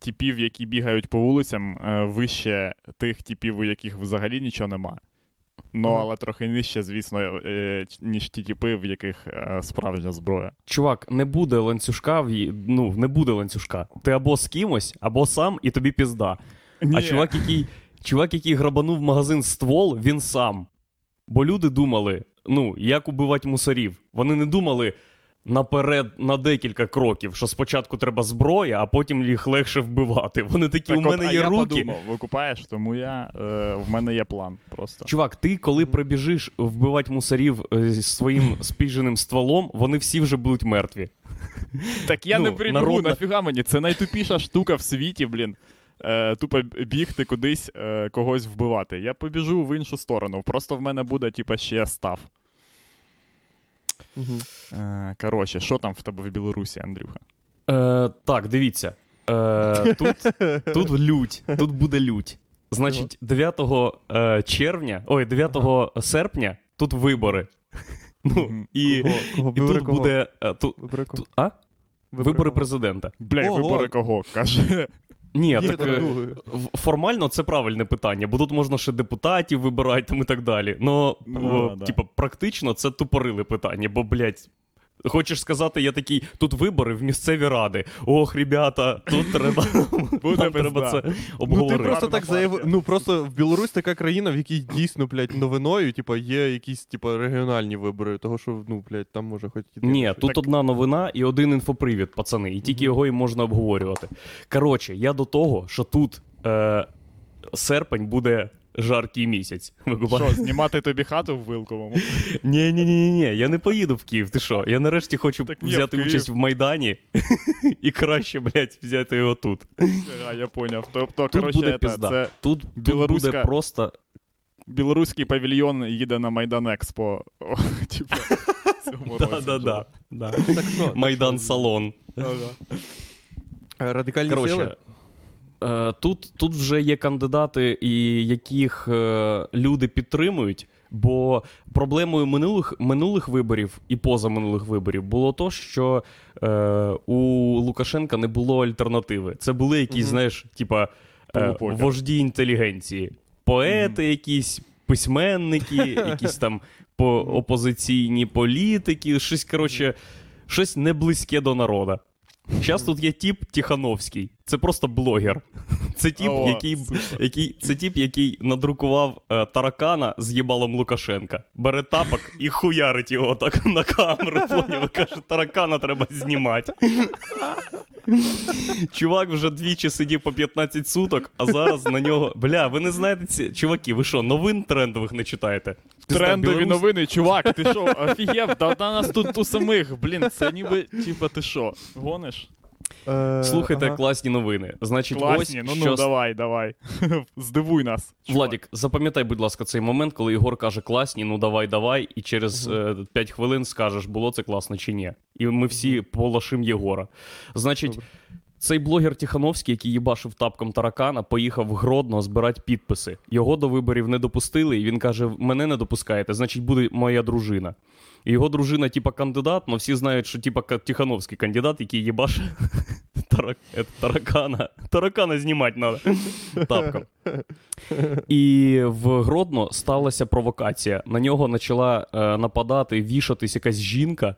типів, які бігають по вулицям, е, вище тих типів, у яких взагалі нічого нема. Ну, але трохи нижче, звісно, е, ніж ті типи, в яких е, справжня зброя. Чувак, не буде ланцюжка, в ну, не буде ланцюжка. Ти або з кимось, або сам, і тобі пізда. А чувак, який, чувак, який грабанув магазин ствол, він сам. Бо люди думали, ну, як убивати мусорів. Вони не думали наперед на декілька кроків, що спочатку треба зброя, а потім їх легше вбивати. Вони такі, Так у от, мене а є я руки. подумав, викупаєш, тому я, е, в мене є план просто. Чувак, ти коли прибіжиш вбивати мусорів е, зі своїм спіженим стволом, вони всі вже будуть мертві. Так я Ну, не прибігу, народна- нафіга мені. Це найтупіша штука в світі, блін. Е, тупо бігти кудись е, когось вбивати. Я побіжу в іншу сторону. Просто в мене буде, типа, ще став. Е, коротше, що там в тебе в Білорусі, Андрюха? Е, так, дивіться. Е, тут, тут лють, тут буде лють. Значить, 9 е, червня, ой, 9 серпня тут вибори. Ну, і, Кого? Кого? і Вибори тут кого? буде. е, ту- Вибори кого? ту- а? Вибори президента. Бля, Ого. вибори кого? Каже. Ні, так е, формально це правильне питання, бо тут можна ще депутатів вибирати там і так далі. Но, Ну, о, да. типа, практично це тупориле питання, бо, блядь. Хочеш сказати, я такий, тут вибори в місцеві ради. Ох, ребята, тут треба, Буде треба це Ну, ти просто так партія. Ну просто в Білорусь така країна, в якій дійсно, блядь, новиною, типа, є якісь, типа, регіональні вибори, того що, ну, блядь, там може хоч іти. Ні, тут одна новина і один інфопривід, пацани, і тільки його і можна обговорювати. Коротше, я до того, що тут е, серпень буде жаркий місяць. Ви Що, купаєте? знімати тобі хату в Вилковому? Ні, ні, ні, ні, я не поїду в Київ. Ти що? Я нарешті хочу Так ні, в взяти Київ. участь в Майдані і краще, блядь, взяти його тут. А, я поняв. Тобто, Тут коротше, буде це, пізда. це Тут, тут білоруська- буде просто. білоруський павільйон їде на Майдан Експо. О, Типа, в цьому році вже. Да-да-да. да. Так що, так Майдан що, салон. е, Радикальні Коротше, сили? Е, тут, тут вже є кандидати, і яких е, люди підтримують. Бо проблемою минулих, минулих виборів і позаминулих виборів було то, що е, у Лукашенка не було альтернативи. Це були якісь, Мгм. знаєш, типа е, вожді інтелігенції, поети, якісь письменники, якісь там по опозиційні політики, щось коротше, щось не близьке до народа. Зараз тут є тіп Тихановський. Це просто блогер. Це тіп, О, який, який, це тіп, який надрукував е, таракана з їбалом Лукашенка. Бере тапок і хуярить його так на камеру. Поняв, каже, таракана треба знімати. Чувак вже двічі сидів по 15 суток, а зараз на нього. Бля, ви не знаєте ці. Чуваки, ви що, новин трендових не читаєте? Трендові Білорусь- новини, чувак, ти що, офігев, да, да нас тут у самих, блін, це ніби, типа, ти що, гониш? Е, Слухайте ага. класні новини. Значить, Класні, ось ну що ну давай, давай. Здивуй нас. чувак. Владік, запам'ятай, будь ласка, цей момент, коли Єгор каже класні, ну давай, давай, і через е, 5 хвилин скажеш, було це класно чи ні. І ми всі полашим Єгора. Значить, Добре. цей блогер Тихановський, який їбашив тапком таракана, поїхав в Гродно збирати підписи. Його до виборів не допустили, і він каже: мене не допускаєте, значить, буде моя дружина. Його дружина, типа, кандидат, але всі знають, що типа Тихановський кандидат, який е, таракана. Таракана знімати треба тапком. І в Гродно сталася провокація. На нього почала е, нападати, вішатись якась жінка.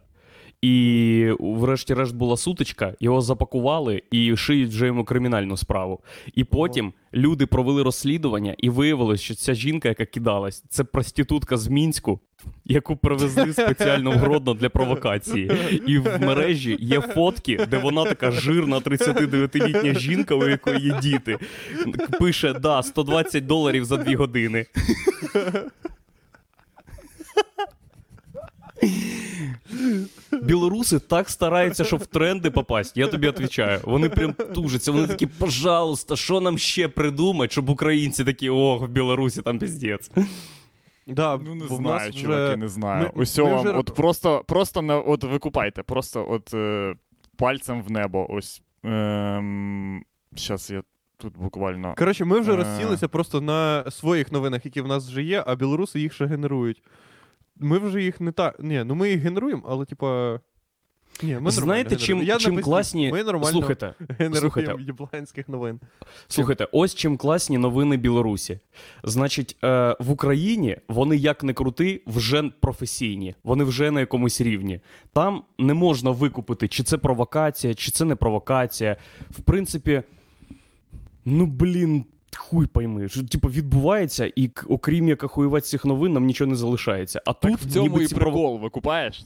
І врешті-решт була сутичка, його запакували і шиють вже йому кримінальну справу. І потім люди провели розслідування, і виявилось, що ця жінка, яка кидалась, це проститутка з Мінську, яку привезли спеціально в Гродно для провокації. І в мережі є фотки, де вона така жирна 39-літня жінка, у якої є діти. Пише: да, 120 доларів за дві години. Білоруси так стараються, щоб в тренди попасть. Я тобі відповідаю. Вони прям тужаться. Вони такі, пожалуйста, що нам ще придумати, щоб українці такі, ох, в Білорусі там піздець. Да, Ну не знаю, вже- чуваки, не знаю. ми- Ось ми вам, вже- от просто, просто на, от викупайте, просто от е, пальцем в небо. Ось. Ем, Щас я тут буквально. Коротше, ми вже Е. розсілися просто на своїх новинах, які в нас вже є, а білоруси їх ще генерують. Ми вже їх не так. Ні, ну ми їх генеруємо, але типа. Ні, ми Знаєте, чим. Я чим класні. Ми нормально Слухайте, слухайте. єбланських новин. Слухайте, ось чим класні новини Білорусі. Значить, е, в Україні вони як не крути, вже професійні, вони вже на якомусь рівні. Там не можна викупити, чи це провокація, чи це не провокація. В принципі, ну блін. Хуй пойми, що типу відбувається, і окрім як ахуювати цих новин, нам нічого не залишається. А Так тут в цьому ніби і ці прикол, викупаєш?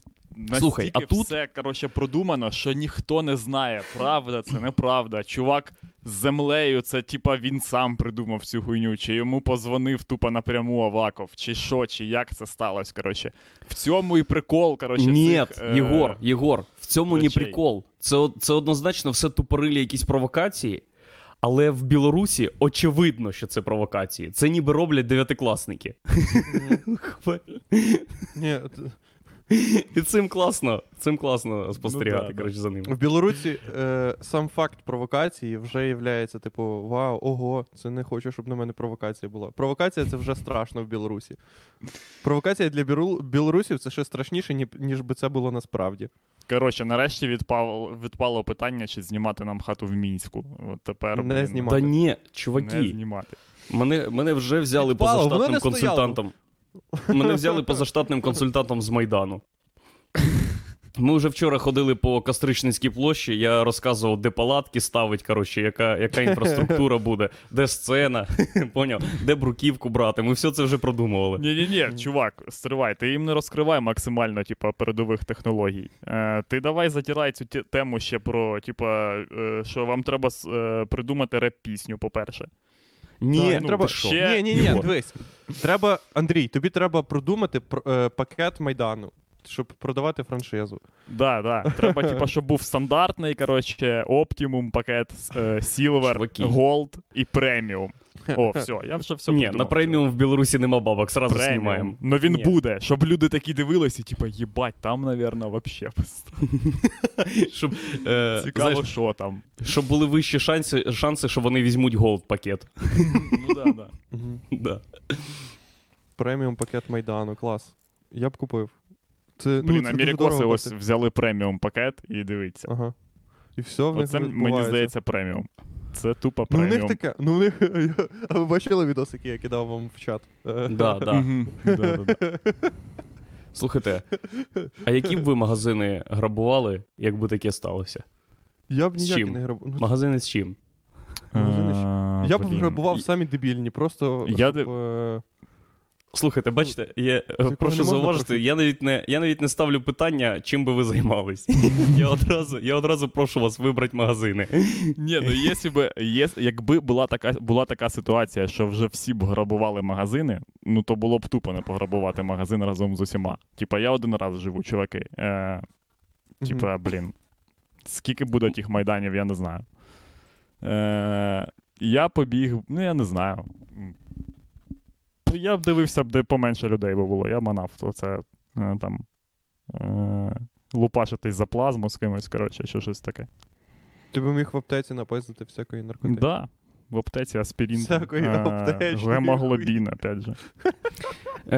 Слухай, а тут- все коротше, продумано, що ніхто не знає, правда це неправда. Чувак з землею, це типа він сам придумав цю хуйню, чи йому позвонив тупо напряму Аваков, чи що, чи як це сталося. Коротше. В цьому і прикол, коротше, Ні, цих, е, Єгор, Єгор, в цьому не прикол. Це, це однозначно все тупорилі якісь провокації, але в Білорусі очевидно, що це провокації. Це ніби роблять дев'ятикласники. Ні, І цим класно, цим класно спостерігати, Ну коротше, за ними. в Білорусі е, сам факт провокації вже є, типу, вау, ого, це не хочу, щоб на мене провокація була. Провокація це вже страшно в Білорусі. Провокація для білорусів це ще страшніше, ні- ніж би це було насправді. Коротше, нарешті відпало, відпало питання, чи знімати нам хату в мінську. От тепер Не блін, знімати. Та ні, Не чуваки, знімати. мене, мене вже взяли Відпало, позаштатним консультантом. Мене взяли позаштатним консультантом з Майдану. Ми вже вчора ходили по Кастричницькій площі, я розказував, де палатки ставить, коротше, яка, яка інфраструктура буде, де сцена, поняв, де бруківку брати. Ми все це вже продумували. Ні, ні, ні, чувак, стривай, ти їм не розкривай максимально, типа, передових технологій. Е, ти давай затирай цю тему ще про, типа, е, що вам треба е, придумати реп-пісню, по-перше. Ні, Так, ну, треба ще- Ні, ні, ні, дивись. Треба, Андрій, тобі треба продумати пр- е, пакет Майдану, щоб продавати франшизу. Да, да. Треба, типа, щоб був стандартний, коротше, Optimum пакет, е, Silver, Gold і Premium. О, все, я вже все Ні, придумав. на преміум в Білорусі нема бабок, сразу Преміум. знімаємо. Ну він Ні. буде, щоб люди такі дивилися, типа, їбать, там, навірно, вообще Щоб, е, цікаво, знаєш, що там. щоб були вищі шанси, шанси, що вони візьмуть gold пакет. Ну да, да. Да. Преміум пакет Майдану, клас. Я б купив. Це, Блін, ну, це Америкоси ось взяли преміум пакет і дивіться. Ага. І все в них Оце мені здається преміум. Це тупо Ну, у них таке, ну у них. А ви бачили відос, який я кидав вам в чат? Е, Да, да. Слухайте, а які б ви магазини грабували, якби таке сталося? Я б ніяк чим? не грабував. Ну, Магазини з чим? Я б грабував самі дебільні, просто. Я щоб, де- е, Слухайте, бачите, я такого прошу зауважити, я навіть не я навіть не ставлю питання, чим би ви займались. Я одразу, я одразу прошу вас вибрати магазини. Ні, ну якщо є, якби була така, була така ситуація, що вже всі б грабували магазини, ну то було б тупо не пограбувати магазин разом з усіма. Типа, я один раз живу, чуваки. Е. Типа, блін, скільки буде тих майданів, я не знаю. Е, я побіг, ну я не знаю. Я б дивився б, де поменше людей би було. Я манав, то це е, там. Е, лупашитись за плазму з кимось, коротше, що щось таке. Ти б міг в аптеці напиздити всякої наркотики. Да. В аптеці. Всякої е, Гемоглобін, опять же.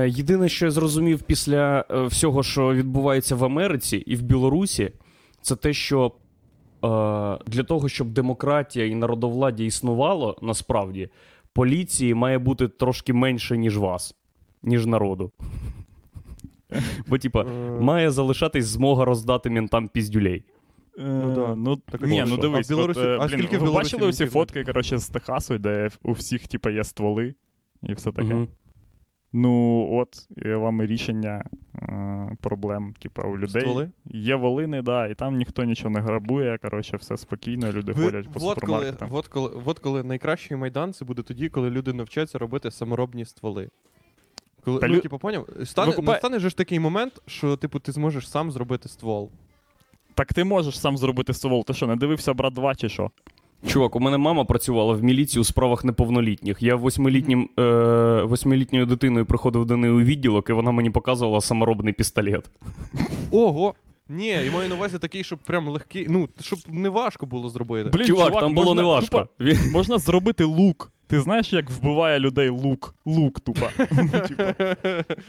Єдине, що я зрозумів після всього, що відбувається в Америці і в Білорусі, це те, що для того, щоб демократія і народовладдя існувало, насправді, поліції має бути трошки менше, ніж вас, ніж народу. Бо, типа, Е, має залишатись змога роздати ментам піздюлей. Ну да. ну, Так ні, ну дивись, А в Білорусі- е, а блін, скільки ви бачили усі фотки, коротше, з Техасу, де у всіх, типа, є стволи і все таке. Ну, от, вам і рішення е, проблем, типа, у людей. Стволи? Є волини, да, і там ніхто нічого не грабує, коротше, все спокійно, люди Ви- ходять по от, коли, от, коли, от коли найкращий майдан це буде тоді, коли люди навчаться робити саморобні стволи. Коли, Та ну, лю- типу, поняв? Стане, Викупай- настане ж такий момент, що типу, ти зможеш сам зробити ствол. Так ти можеш сам зробити ствол. Ти що, не дивився брат 2 чи що? Чувак, у мене мама працювала в міліції у справах неповнолітніх. Я восьмилітнім, е, восьмилітньою дитиною приходив до неї у відділок, і вона мені показувала саморобний пістолет. Ого! Ні, я маю на увазі такий, щоб прям легкий. Ну, щоб не важко було зробити. Блін, чувак, там було можна, неважко. тупо, можна зробити лук. Ти знаєш, як вбиває людей лук? Лук, тупо. Ну, типа,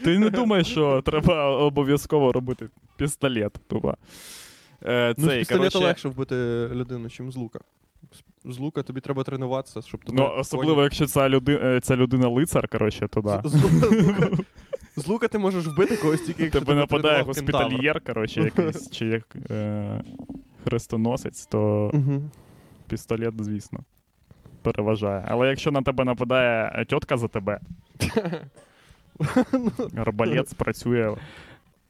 Ти не думаєш, що треба обов'язково робити пістолет, тупо. Е, Ну, з цей, пістолета коротше, легше вбити людину, ніж з лука. З- лука тобі треба тренуватися, щоб тебе. Ну, особливо, якщо ця, люди... е, ця людина лицар, коротше, то да. З, з, лука, з лука ти можеш вбити когось тільки, якщо Тебе нападає госпітальєр, коротше, якийсь, чи як е... хрестоносець, то Мгм. пістолет, звісно, переважає. Але якщо на тебе нападає тітка за тебе, арбалет спрацює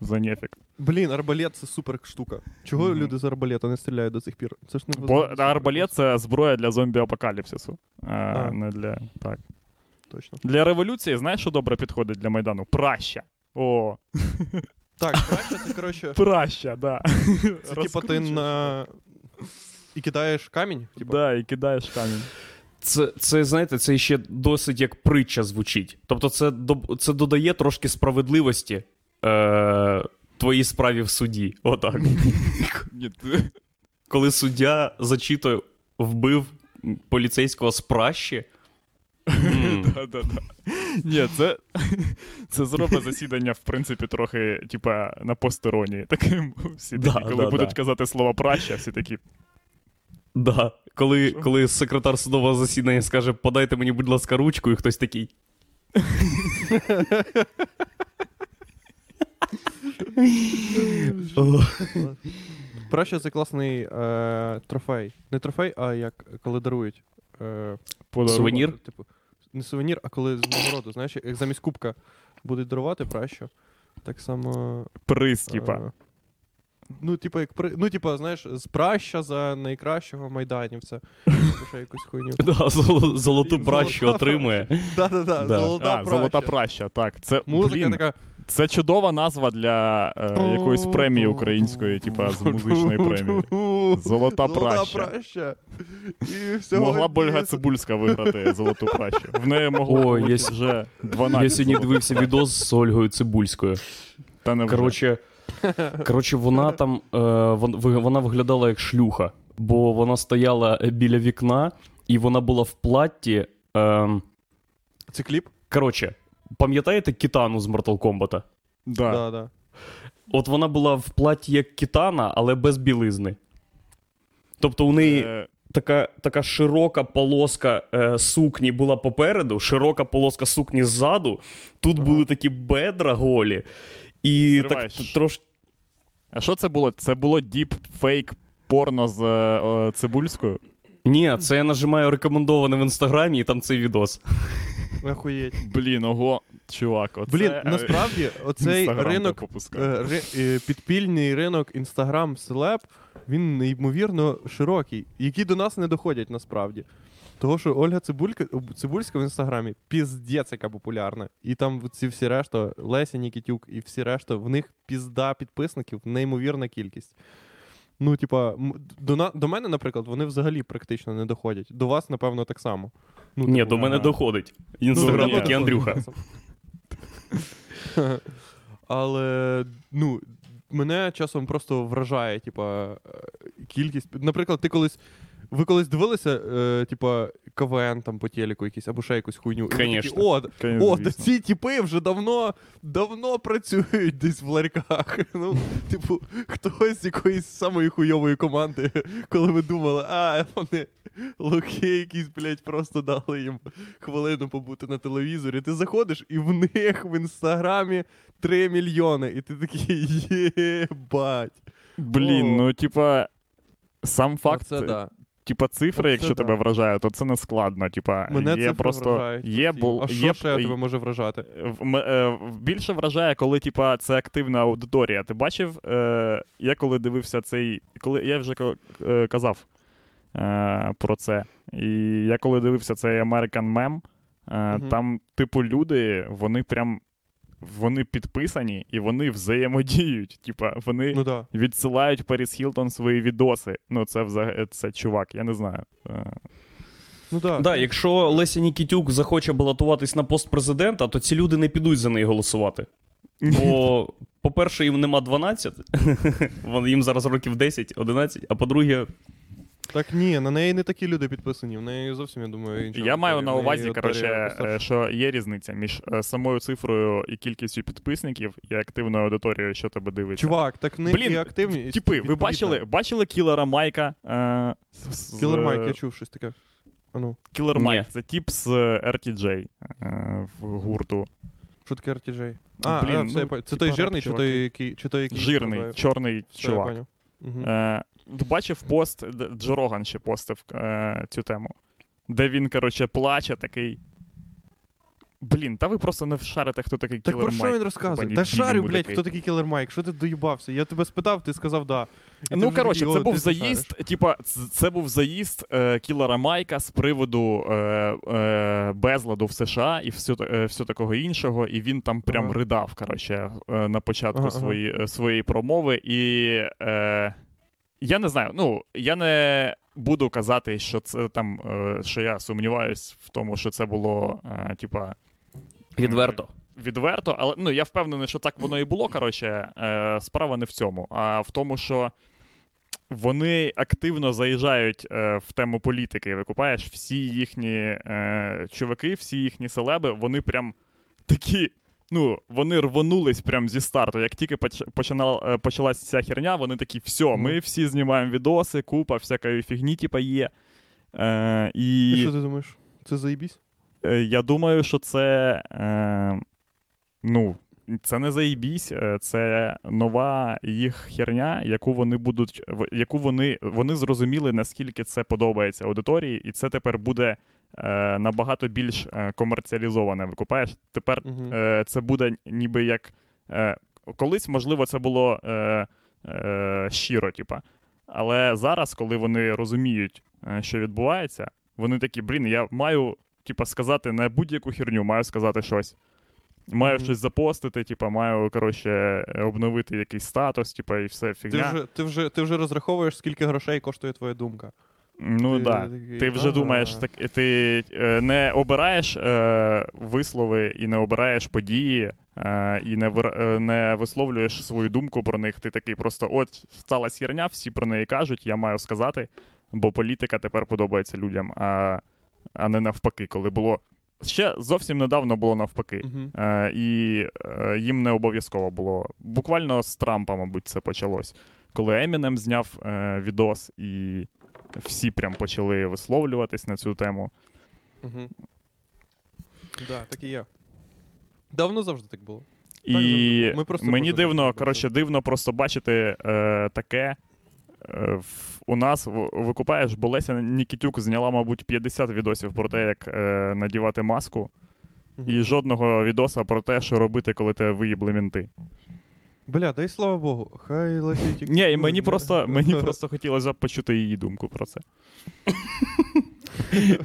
за нефік. Блін, арбалет це супер штука. Чого Мгм. люди з арбалета не стріляють до цих пір? Це ж не Бо арбалет це зброя для зомбі-апокаліпсису. А, А. Не для. Так. Точно. Для революції, знаєш, що добре підходить для Майдану? Праща. О, Так, краще це, коротше, праща, да. це типа ти на. І кидаєш камінь? Типа, Да, і кидаєш камінь. Це, це, знаєте, це ще досить як притча звучить. Тобто, це, це додає трошки справедливості е, твоїй справі в суді. Отак. Коли суддя зачитує, вбив поліцейського з пращі. Ні, це, це зробить засідання, в принципі, трохи, типа, на постеронії. Таким всі такі, коли будуть казати слово праща, всі такі. Да. Коли, коли секретар судового засідання скаже, подайте мені, будь ласка, ручку, і хтось такий. О, це класний е, трофей. Не трофей, а як коли дарують. Е. Сувенір? Типу, не сувенір, а коли з нагороду. Знаєш, як замість кубка будуть дарувати пращо. Так само. Приз, типа. Е, Ну, типа, як при... ну, типа, знаєш, з праща за найкращого майданівця. Ще якусь хуйню. Да, золо- золоту пращу отримує. Да-да-да, Да. золота а, праща. золота праща, так. Це, Музика блін, така. Це чудова назва для е, якоїсь премії української, типа з музичної премії. Золота праща. праща. І всього Могла б Ольга Цибульська виграти золоту пращу. В неї могло бути я вже 12. Я сьогодні дивився відос з Ольгою Цибульською. Та не вже. Коротше, коротше, вона там е, вона виглядала як шлюха, бо вона стояла біля вікна, і вона була в платті. Е, Це кліп? коротше, пам'ятаєте Кітану з Mortal Kombat? Да. Да, да. От вона була в платі як Кітана, але без білизни. Тобто у неї Е, така, така широка полоска е, сукні була попереду, широка полоска сукні ззаду. Тут були такі бедра голі. І Зриваєш. так трошки. А що це було? Це було діп-фейк порно з е, Цибульською? Ні, це я нажимаю рекомендоване в інстаграмі, і там цей відос. Охуєть. Блін, ого, чувак, оце... Блін, е, насправді, оцей Інстаграм ринок, е, ри- е, підпільний ринок Інстаграм Селеб, він неймовірно широкий, які до нас не доходять насправді. Того, що Ольга Цибулька, Цибульська в інстаграмі піздець, яка популярна. І там ці всі решта, Леся Нікітюк і всі решта, в них пізда підписників, неймовірна кількість. Ну, типа, до, на, до мене, наприклад, вони взагалі практично не доходять. До вас, напевно, так само. Ну, Ні, типу, до мене а... доходить. Інстаграм ні, такий. Андрюха. Але ну, мене часом просто вражає, типа, е, кількість. Наприклад, ти колись. Ви колись дивилися, е, типа, КВН там по телеку якийсь, або ще якусь хуйню. І ви такі, Конечно. О, Конечно, о, звісно. ці тіпи вже давно, давно працюють десь в ларьках. Ну, типу, хтось з якоїсь самої хуйової команди, коли ви думали, а, вони лохи якісь, блядь, просто дали їм хвилину побути на телевізорі. Ти заходиш, і в них в інстаграмі 3 мільйони. І ти такий єбать. Блін, ну, типа, сам факт, Це да. Типа, цифри, Оце якщо да. тебе вражає, то це не складно. Типа, Мене є просто. вражають Є, бул, А є, що ще тебе може вражати? Е, більше вражає, коли типа це активна аудиторія. Ти бачив? Е, я коли дивився цей. Коли я вже е, казав е, про це. І я коли дивився цей American Mem, е, там, типу, люди, вони прям. Вони підписані і вони взаємодіють. Типа, вони Ну да. відсилають Паріс Хілтон свої відоси. Ну, це взагалі це чувак, я не знаю. Е, Ну да. Да, якщо Леся Нікітюк захоче балотуватись на пост президента, то ці люди не підуть за неї голосувати. Бо, по-перше, їм нема 12, вон- їм зараз років 10, 11, а по-друге, Так ні, на неї не такі люди підписані. В неї зовсім, я думаю, інша. Я маю на увазі, коротше, е, що є різниця між е, самою цифрою і кількістю підписників і активною аудиторією, що тебе дивиться. Чувак, так них Блін, і активні. Типи, ви бачили, бачили кілера Майка? Е, Кілер Майк, я чув щось таке. А ну, Кілер Майк, це тип з RTJ е, в гурту. що таке RTJ? А, Блін, а, все, ну, це той жирний, чи той, який, чи той, який Жирний, чорний чувак. Е, бачив пост, Джо Роган ще постив е, цю тему, де він, коротше, плаче такий. Блін, та ви просто не шарите, хто такий Так кілер про що він розказує? Та шарю, блядь, такий. хто такий кілер Майк? Що ти доїбався? Я тебе спитав, ти сказав да. І Ну, коротше, це був заїзд, типа, це був заїзд е, кілера Майка з приводу е, е, безладу в США і все, е, все такого іншого. І він там прям Ага. ридав, коротше, е, на початку Ага, ага. свої, е, своєї промови. І е, я не знаю, ну, я не буду казати, що це там, е, що я сумніваюсь в тому, що це було, е, типа. Відверто. Відверто, але ну я впевнений, що так воно і було. Коротше, е, справа не в цьому, а в тому, що вони активно заїжджають е, в тему політики. Викупаєш, всі їхні е, чуваки, всі їхні селеби, вони прям такі. Ну, вони рвонулись прям зі старту. Як тільки поч- починала, е, почалась ця херня, вони такі, все, ми всі знімаємо відоси, купа всякої фігні, типа є. Е, і... І що ти думаєш? Це заїбісь? Е, Я думаю, що це. Е, ну, це не заїбісь, е, це нова їх херня, яку вони будуть. яку вони, вони зрозуміли, наскільки це подобається аудиторії, і це тепер буде е, набагато більш е, комерціалізоване. Викупаєш? Тепер е, це буде ніби як. Е, колись, можливо, це було е, е, щиро, типа. Але зараз, коли вони розуміють, що відбувається, вони такі, блін, я маю, типа, сказати не будь-яку херню, маю сказати щось. Маю Мгм. щось запостити, типа, маю, коротше, обновити якийсь статус, типа, і все Ти вже, ти, вже, ти вже розраховуєш, скільки грошей коштує твоя думка. Ну так. Да. такий, Ти вже ага. думаєш, так ти е, не обираєш е, вислови і не обираєш події, е, і не, вир- е, не висловлюєш свою думку про них. Ти такий просто: от сталася херня, всі про неї кажуть, я маю сказати, бо політика тепер подобається людям, а, а не навпаки, коли було. Ще зовсім недавно було навпаки. Мгм. Е, і е, їм не обов'язково було. Буквально з Трампа, мабуть, це почалось. Коли Емінем зняв е, відос, і всі прям почали висловлюватись на цю тему. Угу. Да, так і є. Давно завжди так було. І. Ми просто мені дивно, коротше, дивно просто бачити е, таке. Е, у нас викупаєш, бо Леся Нікітюк зняла, мабуть, 50 відосів про те, як е, надівати маску, і жодного відоса про те, що робити, коли тебе виїбли мінти. Бля, дай слава Богу. Хай летить. Ні, і мені просто, мені просто хотілося б почути її думку про це.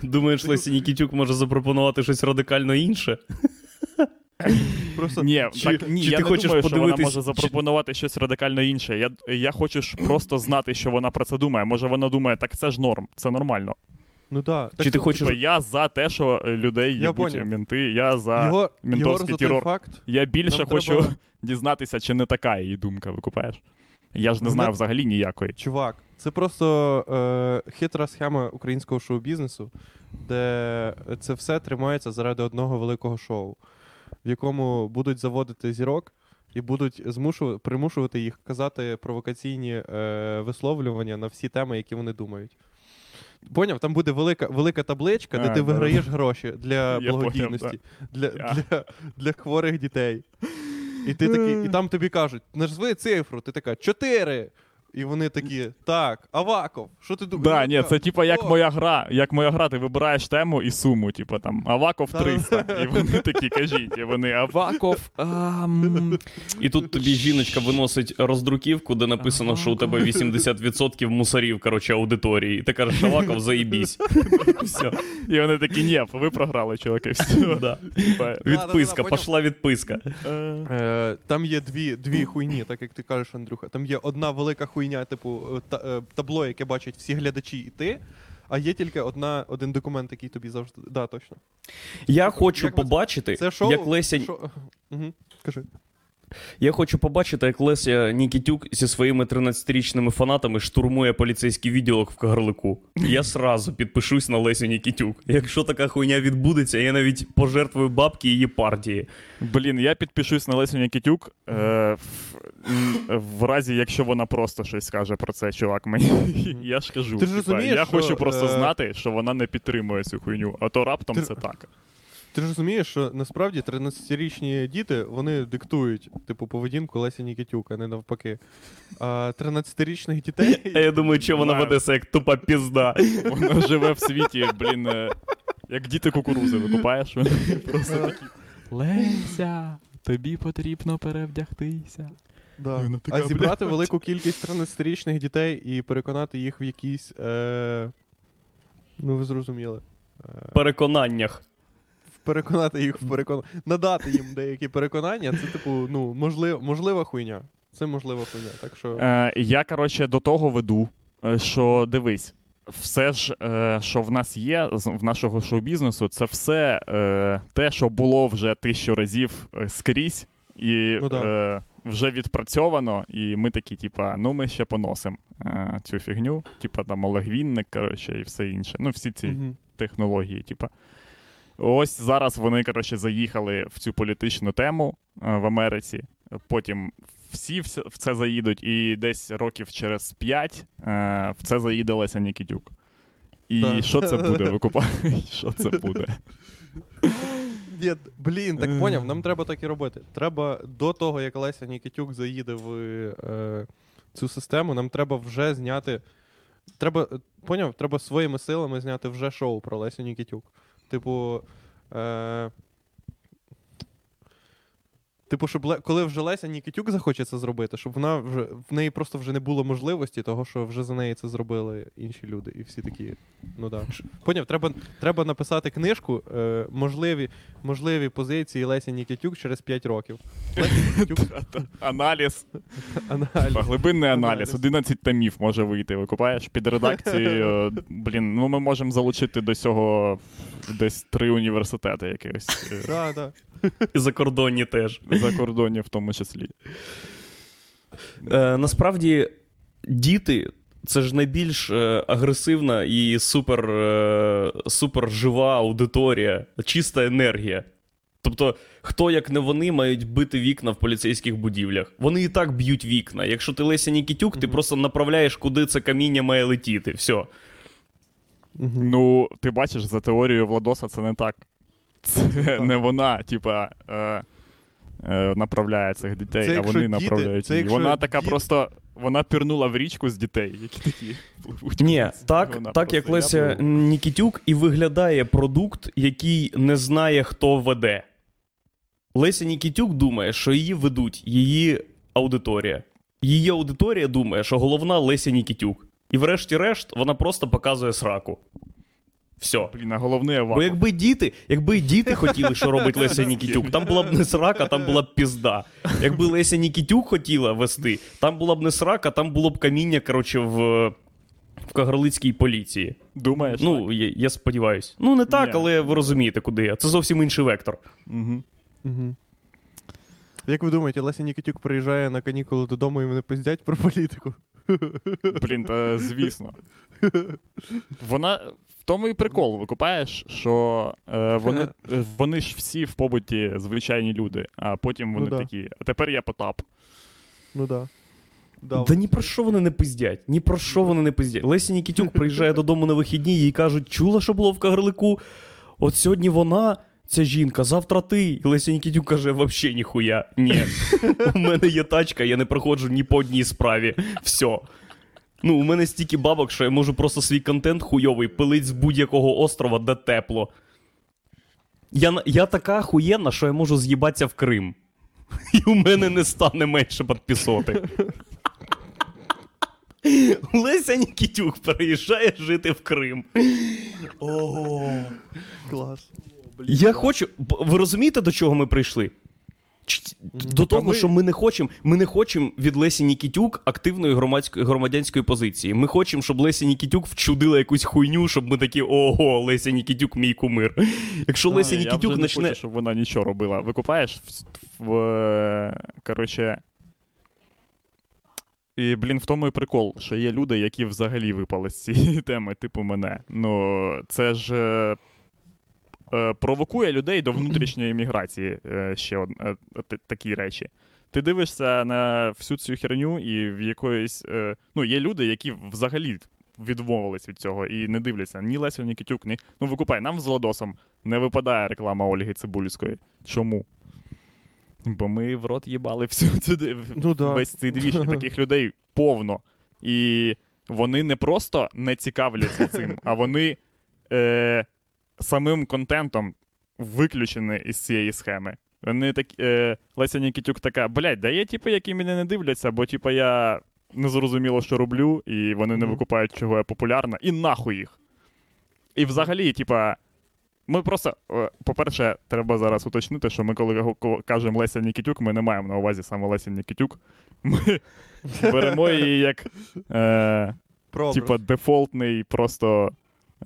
Думаєш, Лесі Нікітюк може запропонувати щось радикально інше? Просто... Ні, Чи- так, ні чи я ти не хочеш думаю, що вона подивитись, може чи- запропонувати щось радикально інше. Я, я хочу ж просто знати, що вона про це думає. Може, вона думає, так це ж норм, це нормально. Ну да. Чи ти хочеш- Типа, я за те, що людей їбуть мінти, я за. його, ментовський його за терор. факт. Я більше Нам хочу треба- дізнатися, чи не така її думка, викупаєш? Я ж не Вона- знаю взагалі ніякої. Чувак, це просто е, хитра схема українського шоу-бізнесу, де це все тримається заради одного великого шоу, в якому будуть заводити зірок і будуть змушувати, примушувати їх казати провокаційні е, висловлювання на всі теми, які вони думають. Поняв, там буде велика, велика табличка, де А, ти да. виграєш гроші для Я благодійності, для, для, для хворих дітей. І ти такий, і там тобі кажуть, назви цифру, ти така, чотири. І вони такі, так, Аваков, що ти думаєш? Да, ні, це типа як моя гра. Як моя гра, ти вибираєш тему і суму, типа там Аваков Да-да-да. 300. І вони такі кажіть, і вони Аваков. ам, І тут тобі жіночка виносить роздруківку, де написано, що у тебе 80% мусорів, коротше, аудиторії. І ти кажеш, Шаваков, заїбісь. Все. І вони такі, ні, ви програли, чуваки. Все. Да. Відписка, поняв. пішла відписка. е, Е, там є дві, дві хуйні, так як ти кажеш, Андрюха. Там є одна велика хуйня, типу е, та, е, табло, яке бачать всі глядачі і ти. А є тільки одна, один документ, який тобі завжди. Да, точно. Я хочу Як побачити, Це шоу. як Леся. Шо... Угу. Кажи. Я хочу побачити, як Леся Нікітюк зі своїми 13-річними фанатами штурмує поліцейський відділок в Кагарлику. Я сразу підпишусь на Лесю Нікітюк. Якщо така хуйня відбудеться, я навіть пожертвую бабки її партії. Блін, я підпишусь на Лесю Нікітюк е, в, разі, якщо вона просто щось скаже про це, чувак. Мені я ж кажу. Ти ж типа, розумієш, я що, хочу просто е, знати, що вона не підтримує цю хуйню, а то раптом Ти- це так. Ти ж розумієш, що насправді 13-річні діти вони диктують типу поведінку Лесі Нікітюк, а не навпаки. А 13-річних А дітей. я думаю, що вона Знаю. ведеться як тупа пізда. Вона живе в світі, блін, е, як діти кукурузи викупаєш. Просто такі. Леся, тобі потрібно перевдягтися. Да. Вона така, А зібрати блядь. велику кількість 13-річних дітей і переконати їх в якійсь. Е... Ну, ви зрозуміли. Е... Переконаннях. Переконати їх в перекон... надати їм деякі переконання, це, типу, ну, можлив... можлива хуйня. Це можлива хуйня. Так що. Е, я, коротше, до того веду, е, що дивись, все ж, е, що в нас є в нашого шоу-бізнесу, це все е, те, що було вже тисячу разів скрізь, і Ну да. Вже відпрацьовано, і ми такі, типа, ну ми ще поносимо е, цю фігню, типа там Олегвінник, коротше, і все інше. Ну, всі ці Мгм. технології, типа. Ось зараз вони, коротше, заїхали в цю політичну тему е, в Америці. Потім всі в це- заїдуть, і десь років через п'ять е, в це заїде Леся Нікітюк. І Так. що це буде? Викупай, що це буде? Ні, блін, так поняв, нам треба так і робити. Треба до того, як Леся Нікітюк заїде в е, цю систему, нам треба вже зняти. Треба, е, поняв, треба своїми силами зняти вже шоу про Лесю Нікітюк. Типу. Е, Типу, щоб Ле- коли вже Леся Нікітюк захоче це зробити, щоб вона вже в неї просто вже не було можливості, того що вже за неї це зробили інші люди. І всі такі. Ну да. Поняв, треба, треба написати книжку е, можливі, можливі позиції Лесі Нікітюк через 5 років. Леся Нікітюк Аналіз, глибинний аналіз, Аналіз. 11 томів може вийти. Викупаєш під редакцією. Блін, ну ми можемо залучити до цього десь три університети якихось. І закордонні теж. За кордонів, в тому числі. Е, насправді, діти це ж найбільш е, агресивна і супер, е, супер жива аудиторія, чиста енергія. Тобто, хто як не вони мають бити вікна в поліцейських будівлях? Вони і так б'ють вікна. Якщо ти Леся Нікітюк, ти Мгм. просто направляєш, куди це каміння має летіти. Все. Мгм. Ну, ти бачиш, за теорією Владоса це не так. Це Так. не вона, типа, е, направляє цих дітей, Це а вони діти- направляють це її. якщо Вона така діти- просто. Вона пірнула в річку з дітей, які такі пливуть. Ні, так, Вона так як Леся я. Нікітюк і виглядає продукт, який не знає, хто веде. Леся Нікітюк думає, що її ведуть її аудиторія. Її аудиторія думає, що головна Леся Нікітюк. І врешті-решт вона просто показує сраку. Все. Блін, а головний Бо якби діти, якби діти хотіли, що робить Леся Нікітюк, там була б не срака, там була б пізда. Якби Леся Нікітюк хотіла вести, там була б не срака, там було б каміння, коротше, в, в Кагарлицькій поліції. Думаєш? Ну, я, я сподіваюся. Ну, не так, Ні. але ви розумієте, куди я. Це зовсім інший вектор. Угу. Мгм. Як ви думаєте, Леся Нікітюк приїжджає на канікули додому і вони пиздять про політику? Блін, та звісно. Вона. В тому і прикол, викупаєш, що е, вони, вони ж всі в побуті звичайні люди, а потім вони Ну да. такі. А тепер я Потап. Ну да. Да, Да ні про що вони не пиздять. Ні про що вони не пиздять. Леся Нікітюк приїжджає додому на вихідні, їй кажуть, чула, що було в Кагарлику? От сьогодні вона, ця жінка, завтра ти. І Леся Нікітюк каже, вообще ніхуя. Ні. У мене є тачка, я не проходжу ні по одній справі. Все. Ну, у мене стільки бабок, що я можу просто свій контент хуйовий пилить з будь-якого острова, де тепло. Я, я така хуєнна, що я можу з'їбатися в Крим. І у мене не стане менше підписоти. Леся Нікітюк переїжджає жити в Крим. Ого. Клас. Я хочу. Ви розумієте, до чого ми прийшли? До того, що ми не хочемо, ми не хочемо від Лесі Нікітюк активної громадської громадянської позиції. Ми хочемо, щоб Леся Нікітюк вчудила якусь хуйню, щоб ми такі ого, Леся Нікітюк, мій кумир. Якщо Леся А, я Нікітюк вже не почне. хочу, щоб вона нічого робила. Викупаєш в, в коротше. І, блін, в тому і прикол, що є люди, які взагалі випали з цієї теми, типу мене. Ну, це ж е, провокує людей до внутрішньої міграції е, ще од, е, такі речі. Ти дивишся на всю цю херню, і в якоїсь. Е, ну, є люди, які взагалі відмовились від цього і не дивляться ні Лесю Нікітюк, ні. Ну, викупай, нам з Владосом не випадає реклама Ольги Цибульської. Чому? Бо ми в рот їбали всю цю Ну да. весь цей двіж, таких людей повно. І вони не просто не цікавляться цим, а вони е, самим контентом виключені із цієї схеми. Вони так, е, Леся Нікітюк така, блядь, да є типи, які мене не дивляться, бо типу, я не зрозуміло, що роблю, і вони не викупають, чого я популярна, і нахуй їх. І взагалі, типа, ми просто, е, по-перше, треба зараз уточнити, що ми, коли кажемо Леся Нікітюк, ми не маємо на увазі саме Леся Нікітюк. Ми беремо її як е, типа дефолтний, просто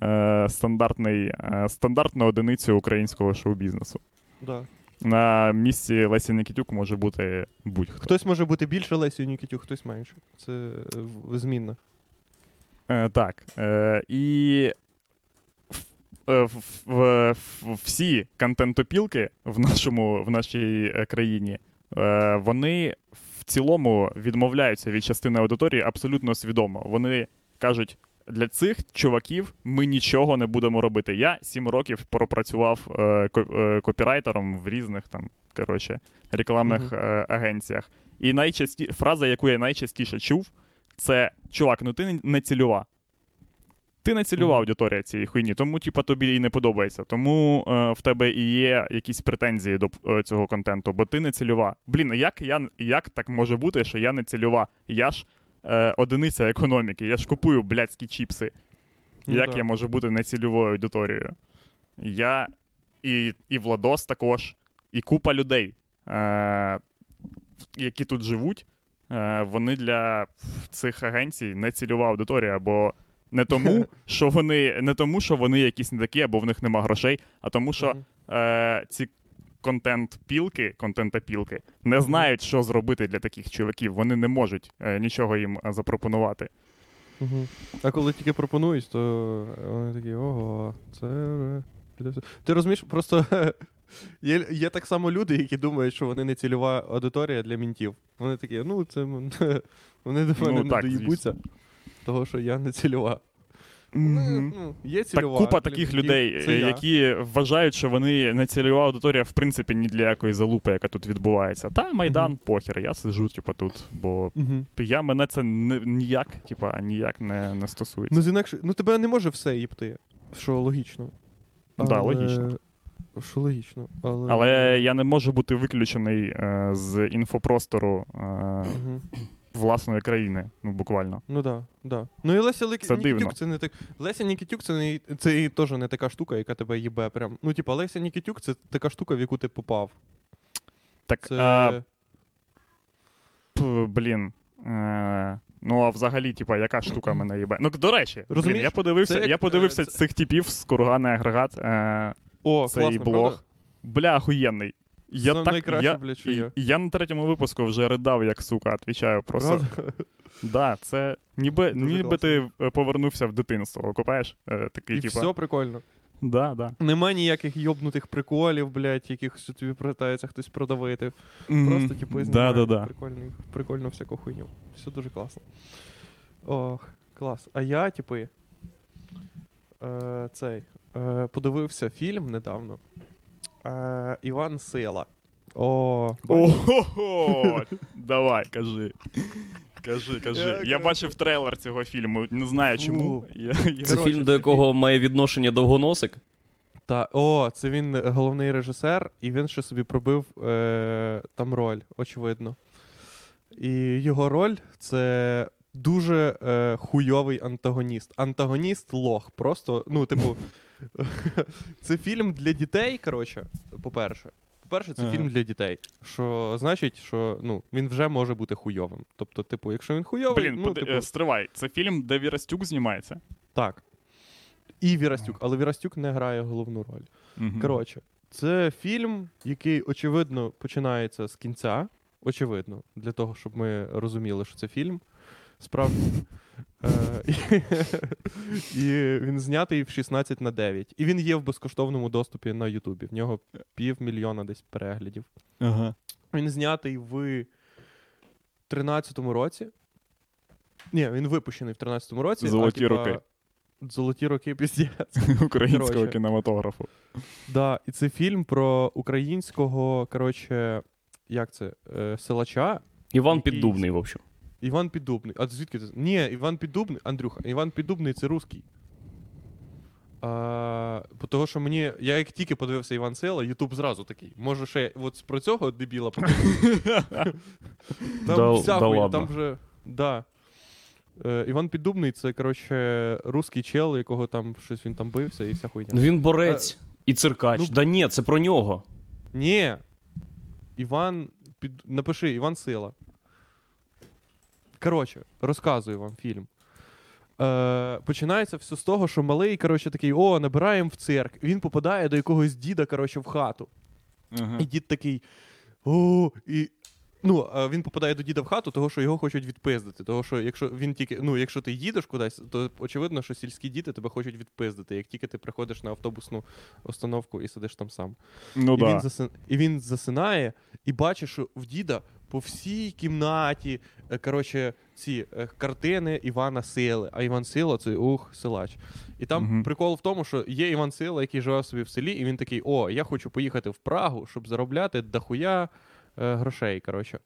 е, стандартний, е, стандартну одиницю українського шоу-бізнесу. Да. На місці Лесі Нікітюк може бути будь-хто. Хтось може бути більше Лесію Нікітюк, хтось менше. Це е, змінно. Е, так. Е, і в- е, в- всі контентопілки в, нашому, в нашій країні, е, вони в цілому відмовляються від частини аудиторії абсолютно свідомо. Вони кажуть. Для цих чуваків ми нічого не будемо робити. Я сім років пропрацював е, е, копірайтером в різних там коротше, рекламних е, агенціях. І найчасті... фраза, яку я найчастіше чув, це чувак, ну ти не- цільова. Ти не цільова аудиторія цієї хуйні, тому типа тобі і не подобається. Тому е, в тебе і є якісь претензії до е, цього контенту, бо ти не цільова. Блін, як я як так може бути, що я не цільова? Я ж е, одиниця економіки, я ж купую блядські чіпси. Ну як да. я можу бути нецільовою аудиторією? Я і, і Владос також, і купа людей, е, які тут живуть, е, вони для цих агенцій не цільова аудиторія, бо не тому, що вони не тому, що вони якісь не такі, або в них нема грошей, а тому, що е, ці контент-пілки, контентопілки не знають, що зробити для таких чуваків. Вони не можуть е, нічого їм е, запропонувати. Мгм. А коли тільки пропонують, то вони такі, ого, це. вже піде все». Ти розумієш, просто є, є так само люди, які думають, що вони не цільова аудиторія для мінтів. Вони такі, ну, це вони до мене Ну, не доїбуться, того, що я не цільова. Мгм. Ну, є Так купа таких людей, це я. які вважають, що вони не цільова аудиторія, в принципі, ні для якої залупи, яка тут відбувається. Та Майдан, Мгм. похер, я сиджу, типу, тут, бо Мгм. я мене це не, ніяк, типа, ніяк не, не стосується. Ну, з інакше, ну тебе не може все їбти, що логічно. Да, логічно. Що логічно. Але, Але я не можу бути виключений е, з інфопростору е, Мгм. Власної країни, ну буквально. Ну да, да. Ну і Леся Лик... Це Нікітюк дивно. це не так. Леся Нікітюк це не це і теж не така штука, яка тебе їбе. Прям. Ну, типа, Леся Нікітюк це така штука, в яку ти попав. Так, Це. а, п, блін. Е, ну, а взагалі, типа, яка штука мене їбе? Ну, до речі, блін, я подивився, це як, я подивився е, це- цих типів з курганий агрегат. Е, О, цей класно, блог. правда? Бля, охуєнний. Я Це так, найкраще, я, блядь, що є. я на третьому випуску вже ридав, як сука, відвічаю просто. Правда? Да, це ніби, Дуже ніби ти е, повернувся в дитинство, купаєш? Е, такий, І типа. все прикольно. Да, да. Нема ніяких йобнутих приколів, блядь, якихось тобі питається хтось продавити. Просто, типу, да, да, да. прикольну, прикольну всяку хуйню. Все дуже класно. Ох, клас. А я, типи, е, цей, е, подивився фільм недавно. Е, Іван Сила. О, Ого! Давай, кажи. Кажи, кажи. Я, Я бачив трейлер цього фільму, не знаю чому. Я, я... Це фільм, до якого має відношення довгоносик. Та, о, це він головний режисер, і він ще собі пробив е, там роль, очевидно. І його роль це дуже е, хуйовий антагоніст. Антагоніст лох. Просто, ну, типу, це фільм для дітей, коротше, по-перше. по-перше, це Ага. фільм для дітей. Що значить, що ну, він вже може бути хуйовим. Тобто, типу, якщо він хуйовий, Блін, ну, поди- типу, е, стривай. Це фільм, де Вірастюк знімається. так. І Вірастюк, але Вірастюк не грає головну роль. Мгм. Коротше, це фільм, який, очевидно, починається з кінця. Очевидно, для того, щоб ми розуміли, що це фільм. Справді. Е, і- І він знятий в 16 на 9. І він є в безкоштовному доступі на Ютубі. В нього півмільйона десь переглядів. Ага. Він знятий в 13-му році. Ні, він випущений в 13-му році. Золоті а, типа, роки. Золоті роки піздець. Українського Коротше. кінематографу. Да, і це фільм про українського, коротше, як це? Е, силача. Іван Який- Піддубний, в общем. Іван Піддубний. А звідки ти? Ні, Іван Піддубний, Андрюха, Іван Піддубний це русський. А, того, що мені. Я як тільки подивився Іван Сила, Ютуб зразу такий. Може, ще от про цього дебіла подивитися. Там Да- вся да хуйня, ладно. там вже. Да. Е, Іван Піддубний це, коротше, русський чел, якого там щось він там бився і вся хуйня. Ну він борець і циркач. ну- Да ні, це про нього. Ні. Іван. Під... Напиши Іван Сила. Коротше, розказую вам фільм. Е, починається все з того, що малий, коротше, такий, о, набираємо в цирк. Він попадає до якогось діда, коротше, в хату. Ага. І дід такий. О, і. Ну, він попадає до діда в хату, того, що його хочуть відпиздити. Того, що якщо він тільки, ну, якщо ти їдеш кудись, то очевидно, що сільські діти тебе хочуть відпиздити, як тільки ти приходиш на автобусну установку і сидиш там сам. Ну і, він да. засин... і він засинає і бачить, що в діда по всій кімнаті е, коротше, ці е, картини Івана Сили. А Іван Сила це ух, силач. І там угу. прикол в тому, що є Іван Сила, який живе собі в селі, і він такий: О, я хочу поїхати в Прагу, щоб заробляти дохуя е, грошей. Коротше.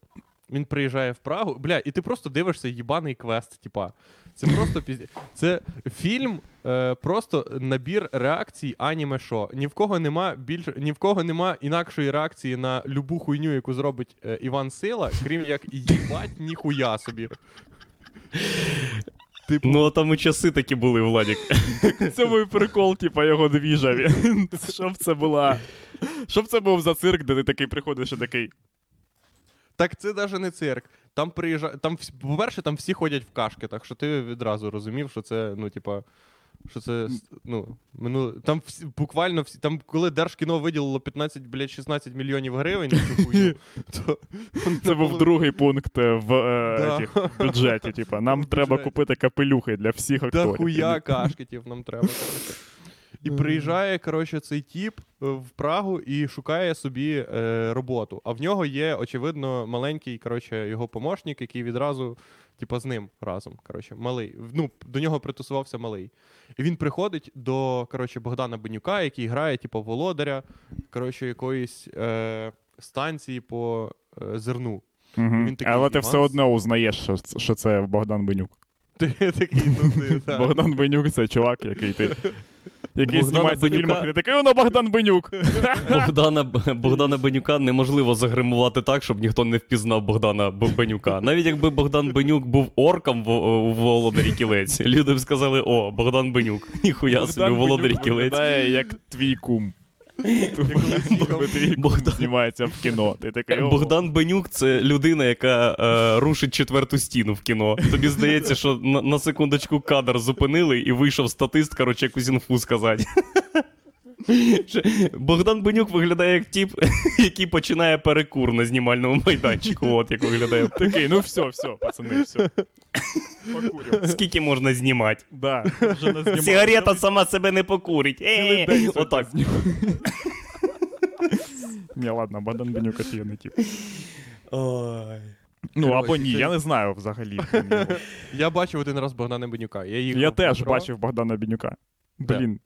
Він приїжджає в Прагу. Бля, і ти просто дивишся їбаний квест, типа. Це просто пізді... Це фільм, е, просто набір реакцій аніме шо. Ні в кого нема більше, ні в кого нема інакшої реакції на любу хуйню, яку зробить е, Іван Сила, крім як їбать ніхуя собі. Типу, Ну, а там і часи такі були, Владік. Це мій прикол, типа його двіжа. Щоб це була. Щоб це був за цирк, де ти такий приходиш і такий. Так це навіть не цирк. Там приїжджає. Там, по-перше, там всі ходять в кашки, так що ти відразу розумів, що це, ну, типа. Що це ну, мину... там всі, буквально всі, там, коли Держкіно виділило 15, блядь, 16 мільйонів гривень хуйню, то Це був другий пункт е, в е, бюджеті. Типа, нам треба купити капелюхи для всіх Та акторів. хуя кашкетів нам треба. І приїжджає, коротше, цей тіп е, в Прагу і шукає собі е, роботу. А в нього є, очевидно, маленький, коротше, його помощник, який відразу, типа, з ним разом. Коротше, малий. Ну, до нього притусувався малий. І він приходить до коротше, Богдана Бенюка, який грає, типу, володаря, коротше, якоїсь е, станції по е, зерну. Мгм. Він такий, Але ти все одно узнаєш, що, що це Богдан Бенюк. Ти такий, ну ти. так. Богдан Бенюк це чувак, який ти. Який Богдана знімається в Бенюка- фільмах, і такий, воно Богдан Бенюк. Богдана, Богдана Бенюка неможливо загримувати так, щоб ніхто не впізнав Богдана Б- Бенюка. Навіть якби Богдан Бенюк був орком в, у володарі кілець, люди б сказали: о, Богдан Бенюк. Ніхуя собі Богдан володарі Бенюк кілець. виглядає як твій кум. Богдан- знімається в кіно. Ти такий, Богдан Бенюк це людина, яка е, рушить четверту стіну в кіно. Тобі здається, що на, на секундочку кадр зупинили і вийшов статист, коротше, якусь інфу сказати. Богдан Бенюк виглядає як тіп, який починає перекур на знімальному майданчику. От як виглядає. Такий, ну все, все, пацани, все. Покурю. Скільки можна знімати? Да, вже не. Сигарета сама себе не покурить. Цілий Е, день це Отак. Ні, ладно, Богдан Бенюк офігенний тип. Ой. Ну, або ні, я не знаю взагалі. Я бачив один раз Богдана Бенюка. Я, їхав Я в теж метро. бачив Богдана Бенюка. Де? Блін.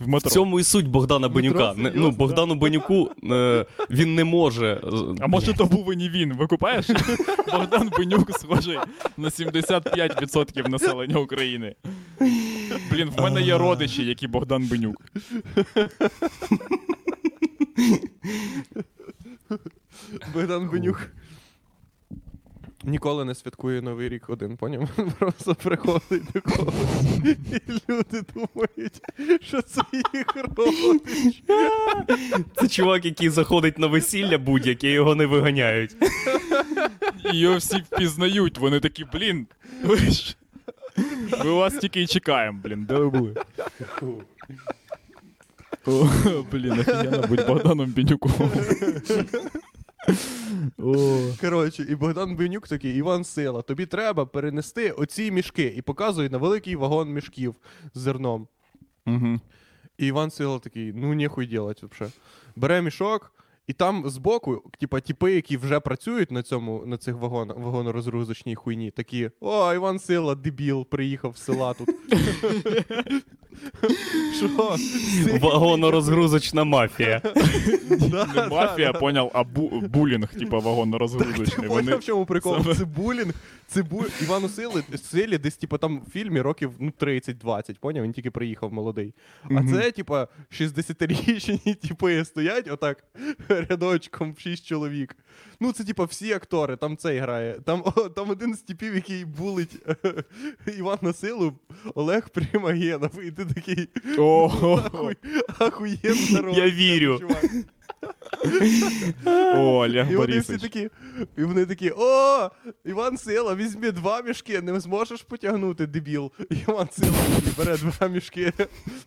В В цьому і суть Богдана Бенюка. Не- серйозно, Ну, да? Богдану Бенюку е, він не може. А може то був і не він, викупаєш? Богдан Бенюк схожий на 75% населення України. Блін, в мене є родичі, які Богдан Бенюк. Богдан Бенюк. Ніколи не святкує Новий рік один, поняв? Просто приходить до когось, і люди думають, що це їх родич. Це чувак, який заходить на весілля будь-яке, його не виганяють. Його всі впізнають, вони такі, блін, ви ж. Ми вас тільки і чекаємо, блін, де ви були? О, блін, офігенно будь Богданом Бенюком. Коротше, і Богдан Бенюк такий, Іван Сила, тобі треба перенести оці мішки і показує на великий вагон мішків з зерном. Угу. І Іван Сила такий, ну ніхуй делать вообще. Бере мішок, і там збоку, типа, тіпи, які вже працюють на цьому, на цих вагон, вагонорозгрузочній хуйні, такі: О, Іван Сила, дебіл, приїхав з села тут. Що? Вагонорозгрузочна мафія. Не мафія, поняв, а бу- булінг, типа вагонно-розгрузочний. Ти Вони... поняв, в чому прикол? Це булінг. Це бу... Івану Силі десь, типу, там в фільмі років ну, 30-20, поняв? Він тільки приїхав молодий. А це, типа, 60-річні типи стоять отак рядочком в 6 чоловік. Ну, це, типа, всі актори, там цей грає. Там, о, там один з типів, який булить Івана Силу, Олег Примагенов. І ти такий ахуєнна роль. Я вірю. чувак. О, Олег І вони всі Борисович. такі, і вони такі: о, Іван Сила, візьми два мішки, не зможеш потягнути, дебіл. І Іван Сила такий бере два мішки,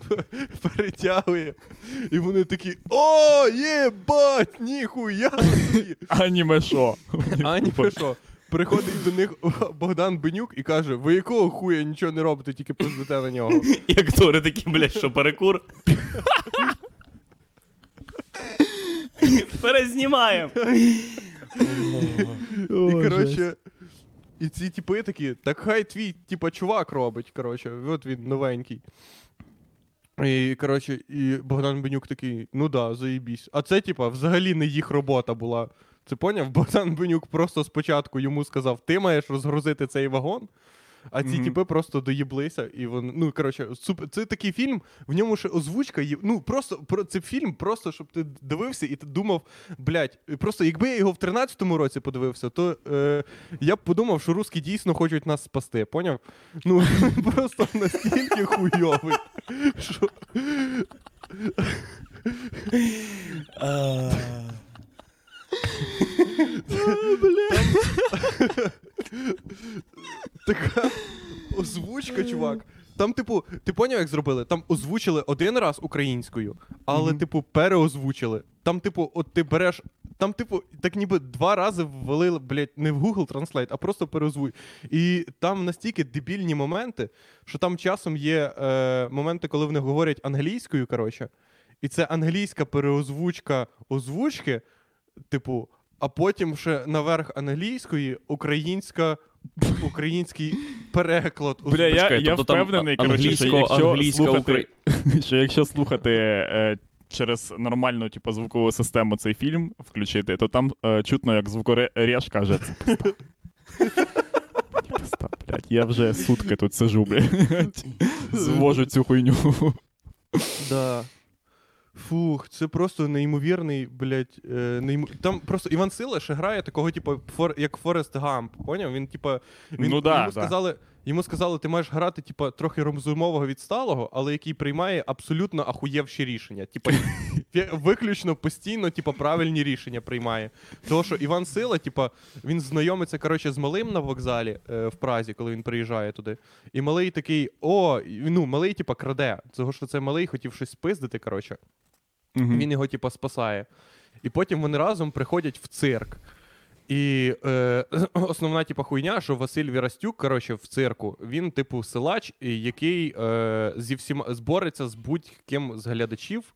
перетягує. І вони такі: о, єбать, ніхуя собі. Аніме шо? А ні, що? Приходить до них Богдан Бенюк і каже: ви якого хуя нічого не робите, тільки пиздите на нього. І актори такі, блядь, що перекур. Перезнімаємо. І коротше. І ці типи такі, так хай твій, типа, чувак робить. Коротше, от він новенький. І, коротше, і Богдан Бенюк такий, ну да, заїбісь. А це, типа, взагалі не їх робота була. Це поняв? Богдан Бенюк просто спочатку йому сказав: ти маєш розгрузити цей вагон. А ці Мгм. типи просто доїблися, і вони. Ну, коротше, це такий фільм, в ньому ще озвучка є. Ну, просто про це фільм, просто щоб ти дивився і ти думав, блядь, просто якби я його в 13-му році подивився, то е, я б подумав, що русські дійсно хочуть нас спасти, поняв? Ну, просто настільки хуйовий. Що... Така озвучка, чувак. Там, типу, ти поняв, як зробили? Там озвучили один раз українською, але, Мгм. типу, переозвучили. Там, типу, от ти береш. Там, типу, так ніби два рази ввели, блядь, не в Google Translate, а просто переозвуй. І там настільки дебільні моменти, що там часом є е, моменти, коли вони говорять англійською, коротше, і це англійська переозвучка озвучки, типу, а потім ще наверх англійської, українська, український переклад. Бля, я, я тобто впевнений, коротше, що якщо англійська, слухати, що якщо слухати е, через нормальну типу, звукову систему цей фільм включити, то там е, чутно, як звукореж каже, це. Пизда, блядь, я вже сутки тут сижу, блядь. Звожу цю хуйню. Да. Фух, це просто неймовірний, блядь, е, неймо... Там просто Іван Сила ще грає такого, типу, фор... як Форест Гамп, поняв? Він, типу, він, Ну да, йому, да. сказали, йому сказали, ти маєш грати, типу, трохи розумового відсталого, але який приймає абсолютно ахуєвші рішення. Типу, виключно постійно, типу, правильні рішення приймає. Тому що Іван Сила, типу, він знайомиться, коротше, з малим на вокзалі е, в Празі, коли він приїжджає туди. І малий такий, о, ну, малий, типу, краде. Того, що це малий хотів щось спиздити, коротше. Мгм. Він його, типу, спасає. І потім вони разом приходять в цирк. І е, основна, типу, хуйня, що Василь Вірастюк, коротше, в цирку, він, типу, силач, який е, зі всіма збореться з будь-ким з глядачів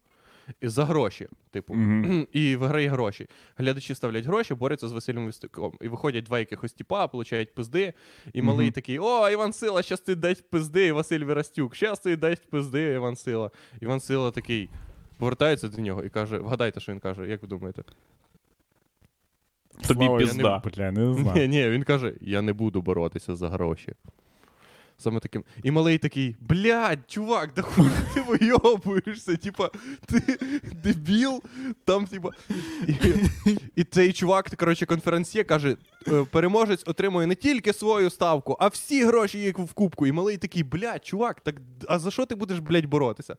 за гроші. Типу, Мгм. і виграє гроші. Глядачі ставлять гроші, борються з Василем Вістюком. І виходять два якихось тіпа, получають пизди. І малий Мгм. такий: О, Іван Сила, щас ти дасть пизди, і Василь Вірастюк, щас ти дасть пизди, Іван Сила. Іван Сила такий повертається до нього і каже: вгадайте, що він каже, як ви думаєте? Тобі Слава, я не- Бля, не Ні, ні, він каже: Я не буду боротися за гроші. Саме таким. І малий такий, блядь, чувак, да хуй ти вийобуєшся, типа, ти дебіл. Там, типа. І, і цей чувак, коротше, конференсьє каже: «Е, переможець отримує не тільки свою ставку, а всі гроші як в кубку. І малий такий, блядь, чувак, так а за що ти будеш, блядь, боротися?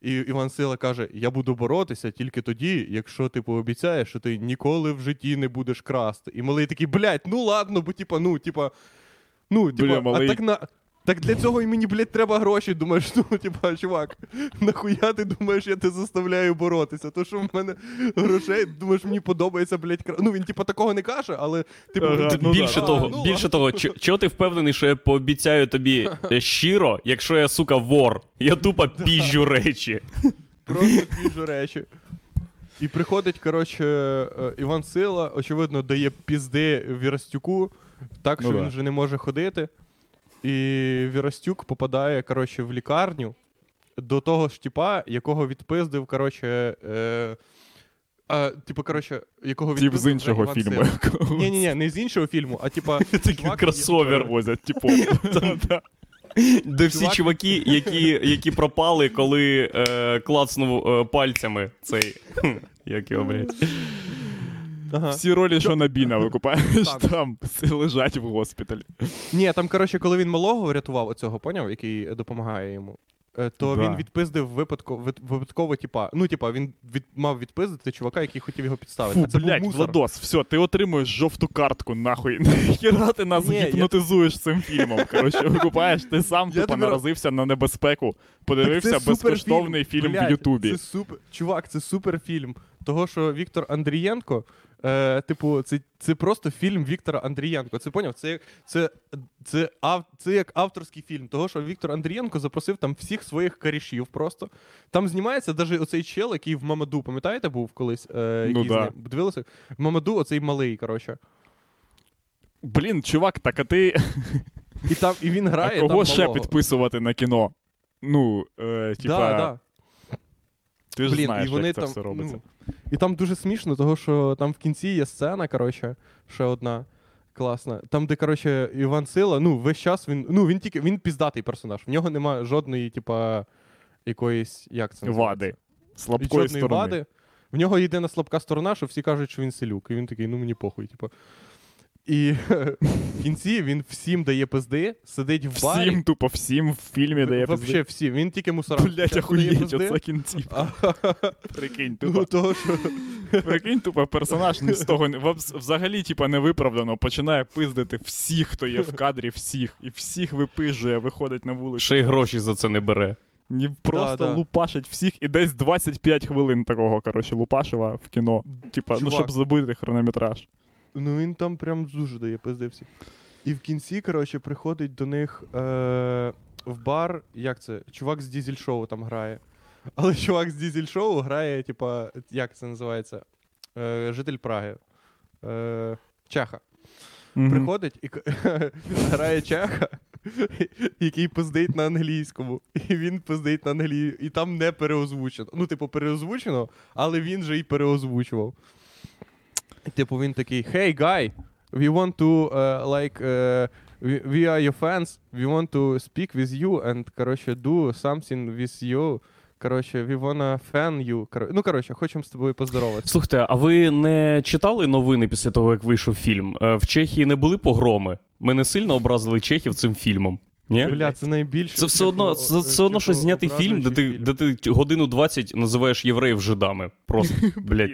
І Іван Сила каже: Я буду боротися тільки тоді, якщо ти пообіцяєш, що ти ніколи в житті не будеш красти. І малий такий, блядь, ну ладно, бо типа, ну, типа, ну, типа, а так на. Так для цього і мені, блядь, треба гроші. Думаєш, ну, типа, чувак, нахуя ти думаєш, я тебе заставляю боротися? То, що в мене грошей, думаєш, мені подобається, блядь, кра... Ну він типа такого не каже, але типу, Ага, ти- ну більше да. того, А, ну, більше ладно. того, чо- чого ти впевнений, що я пообіцяю тобі е, щиро, якщо я сука вор, я тупо піжджу речі. Просто біжу речі. І приходить, коротше, е, Іван Сила, очевидно, дає пізди Вірастюку, так, Ну що да. він вже не може ходити. І Вірастюк попадає, коротше, в лікарню до того ж типа, якого відпиздив, коротше. Е, а, типу, коротше, якого Тіп з іншого Іван фільму. Ні, ні, ні, не з іншого фільму, а типа. Такий кросовер. Возять, типу. Де всі чуваки, які, які пропали, коли е, клацнув е, пальцями цей. Як його, блядь. Ага. Всі ролі, що на Біна викупаєш, там лежать в госпіталі. Ні, там, коротше, коли він малого врятував оцього, поняв, який допомагає йому. е, То Да. він відпиздив випадко, випадково, типа, ну, типа, він від, мав відпиздити чувака, який хотів його підставити. Фу, а це блядь, був. Владос, все, ти отримуєш жовту картку, нахуй. Хіра ти нас Ні, я- гіпнотизуєш цим фільмом. Коротше, викупаєш, ти сам Я тупо тобі- наразився на небезпеку. Подивився безкоштовний фільм Блядь, в Ютубі. Це супер, чувак, це суперфільм. Того, що Віктор Андрієнко, е, типу, це, це просто фільм Віктора Андрієнко. Це поняв? Це, це, це, ав, це як авторський фільм. Того, що Віктор Андрієнко запросив там всіх своїх карішів просто. Там знімається навіть оцей чел, який в Мамаду, пам'ятаєте, був колись? Е, Ну да. Дивилися? В Мамаду оцей малий, коротше. Блін, чувак, так а ти І там і він а грає. кого там ще малого. підписувати на кіно? Ну, е, типа, Да, да. Ти ж Блін, знаєш, і вони як це все робиться. Ну, і там дуже смішно, того, що там в кінці є сцена, коротше, ще одна класна. Там, де, коротше, Іван Сила, ну, весь час він. Ну, він тільки він піздатий персонаж. В нього немає жодної, типа, якоїсь. Як це називається? Вади. Слабкої Жодної сторони. вади. В нього єдина слабка сторона, що всі кажуть, що він селюк. І він такий, ну мені похуй, типу. І в кінці він всім дає пизди, сидить в барі. Всім, тупо всім в фільмі дає Вообще всім. Він тільки мусорам. Блять, пизди, оце кінці. а- Прикинь, Ну, тупо. того, що Прикинь, тупо персонаж з того не- взагалі, типа, невиправдано починає пиздити всіх, хто є в кадрі, всіх, і всіх випижує, виходить на вулицю. Ще й гроші за це не бере. Ні, просто да. лупашить всіх, і десь 25 хвилин такого, коротше, лупашила в кіно. Типа, ну щоб забити хронометраж. Ну він там прям дуже дає пизди всі. І в кінці, коротше, приходить до них е- в бар, як це? Чувак з дізель-шоу там грає. Але чувак з дізель-шоу грає, типа, як це називається? Е- житель Праги. Е- Чеха. Мгм. Приходить і грає Чеха, який пиздить на англійському. І він пиздить на англійському. І там не переозвучено. Ну, типу, переозвучено, але він же і переозвучував. Типу, він такий: Hey, guy, we want to, uh, like, uh, we, we are your fans, we want to speak with you and, коротше, do something with you. Коротше, we wanna fan you. Ну, коротше, хочемо з тобою поздороватися. Слухайте, а ви не читали новини після того, як вийшов фільм? Е, В Чехії не були погроми. Ми не сильно образили чехів цим фільмом. Ні? Бля, це найбільше. Це все одно, це все одно щось знятий фільм, де ти, де ти годину 20 називаєш євреїв жидами. Просто, блядь.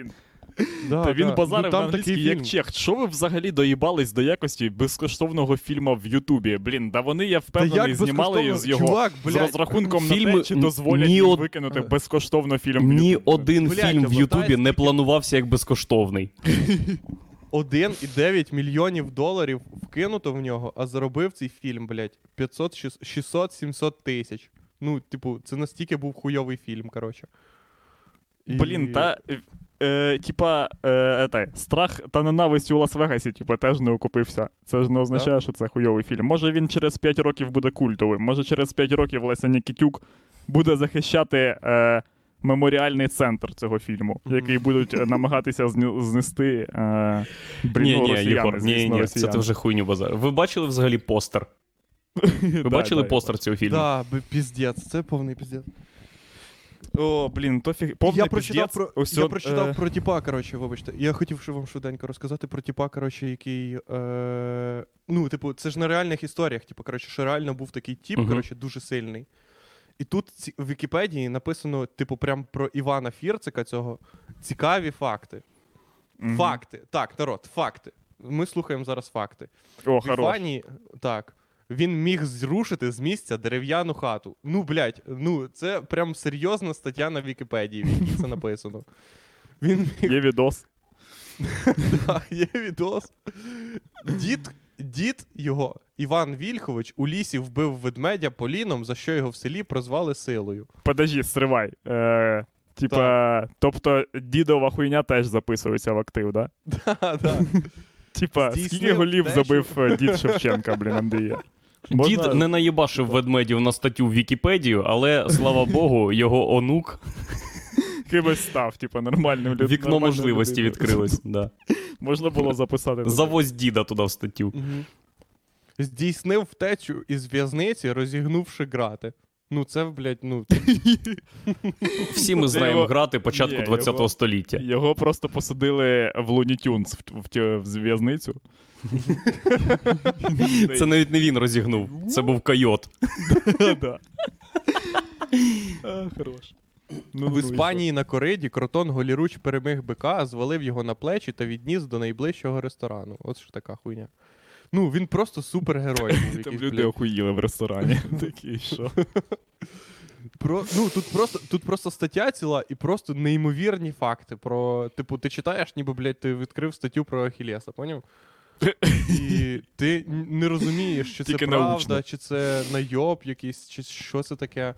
Да, Та він да. базарив ну, на там англійській такий як чех. Що ви взагалі доїбались до якості безкоштовного фільму в Ютубі? Блін, да вони, я впевнений, знімали з його Чувак, з розрахунком на те, чи дозволять ні їм од- викинути безкоштовно фільм в Ні Ютубі. один Блядь, фільм в Ютубі не планувався як безкоштовний. 1,9 мільйонів доларів вкинуто в нього, а заробив цей фільм, блядь, 500, 600-700 тисяч. Ну, типу, це настільки був хуйовий фільм, коротше. І- Блін, та. Е, типа, е, ете, страх та ненависть у Лас-Вегасі, типа, теж не окупився. Це ж не означає, що це хуйовий фільм. Може він через 5 років буде культовим. Може через 5 років Леся Нікітюк буде захищати е, меморіальний центр цього фільму, який будуть е, намагатися знести. Е, Ні, ні, росіяни, Єгор, ні, звісно, ні, це росіяни. ти вже хуйню базар. Ви бачили взагалі постер? Ви бачили постер цього фільму? Да, б- піздець, це повний піздець. О, блін, то фіг. Повний я прочитав про Ось я прочитав е, про тіпа, коротше, вибачте. Я хотів вам швиденько розказати про тіпа, коротше, який. Е... Ну, типу, це ж на реальних історіях. Типу, коротше, що реально був такий тіп, Мгм. коротше, дуже сильний. І тут ці- в Вікіпедії написано, типу, прям про Івана Фірцика цього цікаві факти. мгм. Факти. Так, народ, факти. Ми слухаємо зараз факти. О, хорош. Івані, так. Він міг зрушити з місця дерев'яну хату. Ну, блядь, ну це прям серйозна стаття на Вікіпедії, в якій це написано. Він міг Є відос. Да, є відос. Дід, дід його, Іван Вільхович, у лісі вбив ведмедя поліном, за що його в селі прозвали силою. Подожди, стривай. Е, типа, тобто дідова хуйня теж записується в актив, да? Да, да. Типа, скільки голів забив е, дід Шевченка, блін, Андрія? Дід не наїбашив ведмедів на статтю в Вікіпедію, але слава Богу, його онук Кимось став, типа, нормальним людиною. вікно можливості відкрилось. Да. Можна було записати. Завозь діда туди в статтю. Здійснив втечу із в'язниці, розігнувши грати. Ну, це, блядь, ну. Всі ми знаємо його- грати початку 20-го століття. Його просто посадили в Tunes в, в, в зв'язницю. Це навіть не він розігнув, це був койот. Хорош. Ну, В ну, Іспанії на кориді кротон голіруч переміг бика, звалив його на плечі та відніс до найближчого ресторану. От що така хуйня. Ну, він просто супергерой. був. Там якийсь, люди блядь. охуїли в ресторані. Такі, що? Про, ну, тут просто, тут просто стаття ціла і просто неймовірні факти про. Типу, ти читаєш, ніби, блядь, ти відкрив статтю про Ахілеса, поняв? І ти не розумієш, чи це Тільки правда, научно. чи це найоб якийсь, чи що це таке.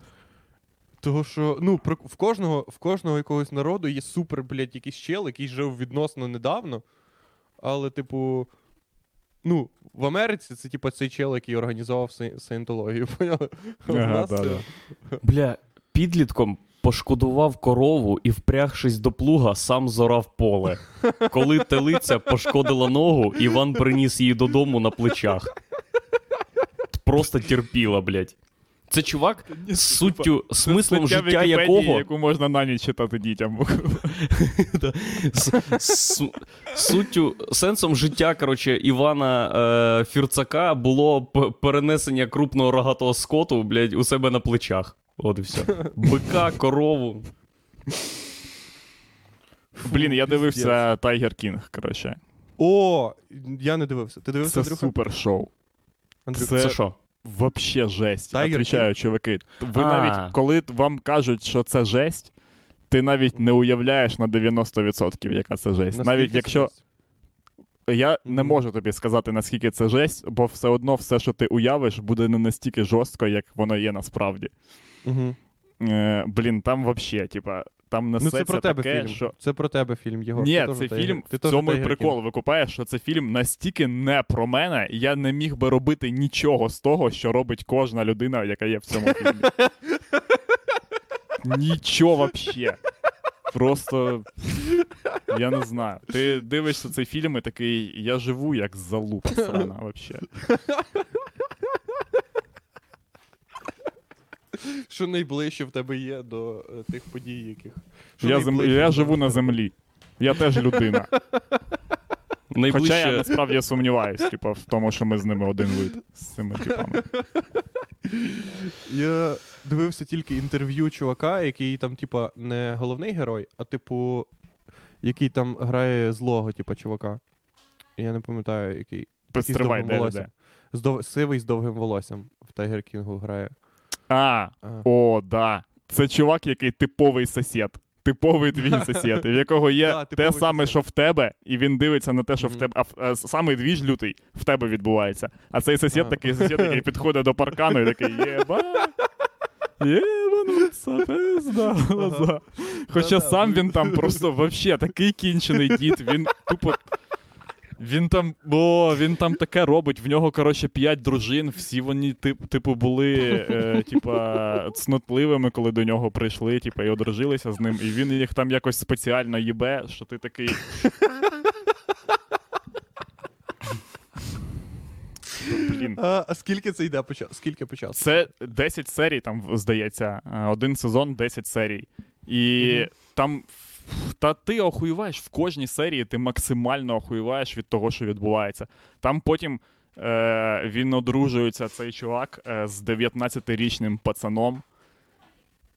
Того, що ну, про, в, кожного, в кожного якогось народу є супер, блядь, якийсь чел, який жив відносно недавно. Але, типу, ну, в Америці це, типу, цей чел, який організував саєнтологію. Поняли? А в Ага, нас да, це- да. Бля, підлітком пошкодував корову і, впрягшись до плуга, сам зорав поле. Коли телиця пошкодила ногу, Іван приніс її додому на плечах. Просто терпіла, блядь. Це чувак з суттю, смислом в життя якого. яку можна на ніч читати дітям. Суттю, сенсом життя, коротше, Івана е, Фірцака було перенесення крупного рогатого скоту, блядь, у себе на плечах. От і все. Бика, корову. Блін, я дивився Tiger King, коротше. О, я не дивився. Ти дивився, Це Андрюха? супер шоу. Андрюха? Це- Це що? Вообще жесть. Tiger Отвічаю, чуваки. Ви А. навіть, коли вам кажуть, що це жесть, ти навіть не уявляєш на 90%, яка це жесть. Наскільки навіть це якщо жесть? Я не можу тобі сказати, наскільки це жесть, бо все одно все, що ти уявиш, буде не настільки жорстко, як воно є насправді. Мгм. Е, блін, там вообще, типа, там Ну, це про тебе таке, фільм. що. Це про тебе фільм, Єгор. Ні, це фільм. Ти В цьому і прикол викупаєш, що це фільм настільки не про мене, я не міг би робити нічого з того, що робить кожна людина, яка є в цьому фільмі. Нічого вообще. Просто я не знаю. Ти дивишся цей фільм і такий, я живу як залупа срана, вообще. Що найближче в тебе є до е, тих подій, яких. Що Я, зем... найближче я живу на землі. Я теж людина. Хоча я Найближче. насправді сумніваюсь, типу, в тому, що ми з ними один вид з цими типами. Я дивився тільки інтерв'ю чувака, який там, типа, не головний герой, а типу, який там грає злого, типа, чувака. Я не пам'ятаю, який. Такий з довгим де, де, волоссям. З дов... Сивий з довгим волоссям в Tiger King у грає. А, А. о, да. Це чувак, який типовий сосед. Типовий твій сосед, в якого є Да, те типовий саме, сосед. що в тебе, і він дивиться на те, що в Мгм. тебе. А, в- а с- самий двіж лютий в тебе відбувається. А цей сосед А. такий сосед, який підходить до паркану і такий єба. Єбануться, пизда, глаза. Хоча сам він там просто вообще такий кінчений дід, він тупо. Він там, о, він там таке робить. В нього, коротше, п'ять дружин. Всі вони, тип, типу, були е, типа, цнотливими, коли до нього прийшли, типа, і одружилися з ним. І він їх там якось спеціально їбе, що ти такий. Блін. А, скільки це йде? Скільки по часу? Це 10 серій, там, здається, один сезон, 10 серій. І Мгм. там. Та ти охуєваєш в кожній серії, ти максимально охуєваєш від того, що відбувається. Там потім е, він одружується, цей чувак, е, з 19-річним пацаном.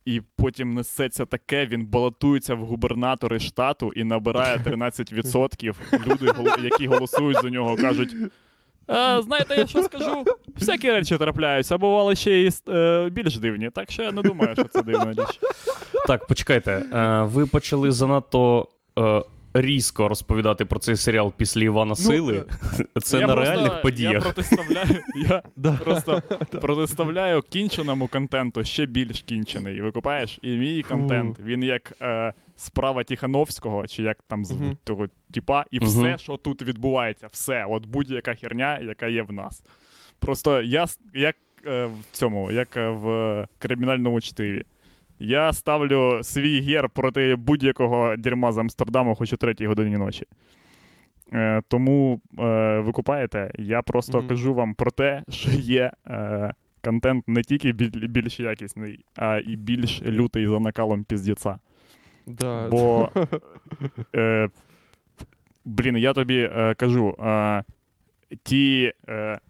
І потім несеться таке, він балотується в губернатори штату і набирає 13%. Люди, які голосують за нього, кажуть: е, знаєте, я що скажу? Всякі речі трапляються, а бували ще і е, більш дивні. Так що я не думаю, що це дивна річ. Так, почекайте. Е, ви почали занадто е, різко розповідати про цей серіал після Івана Сили. Це Ну, Я на просто- реальних Я подіях. протиставляю, я Да. просто протиставляю кінченому контенту ще більш кінчений. Викупаєш? І мій контент, він як е, справа Тихановського, чи як там звуть Мгм. того типа, і Мгм. все, що тут відбувається, все, от будь-яка херня, яка є в нас. Просто я як е, в цьому, як е, в кримінальному чтиві. Я ставлю свій гер проти будь-якого дерьма з Амстердаму хоч о третій годині ночі. Е, тому е, ви купаєте, я просто Мгм. кажу вам про те, що є е, контент не тільки біль- більш якісний, а і більш лютий за накалом піздєца. Да. Бо, е, блін, я тобі е, кажу, е, ті. Е,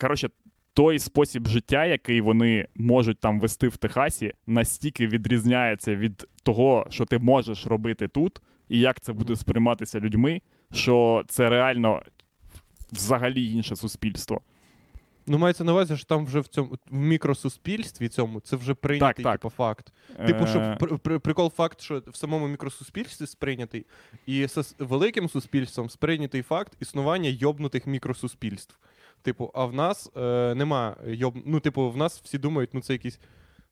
коротше, той спосіб життя, який вони можуть там вести в Техасі, настільки відрізняється від того, що ти можеш робити тут, і як це буде сприйматися людьми, що це реально взагалі інше суспільство. Ну, мається на увазі, що там вже в цьому в мікросуспільстві цьому це вже прийнятий так. типу, факт. Типу, що Е, пр- пр- прикол факт, що в самому мікросуспільстві сприйнятий, і з великим суспільством сприйнятий факт існування йобнутих мікросуспільств. Типу, а в нас е, нема йоб... Ну, типу, в нас всі думають, ну це якісь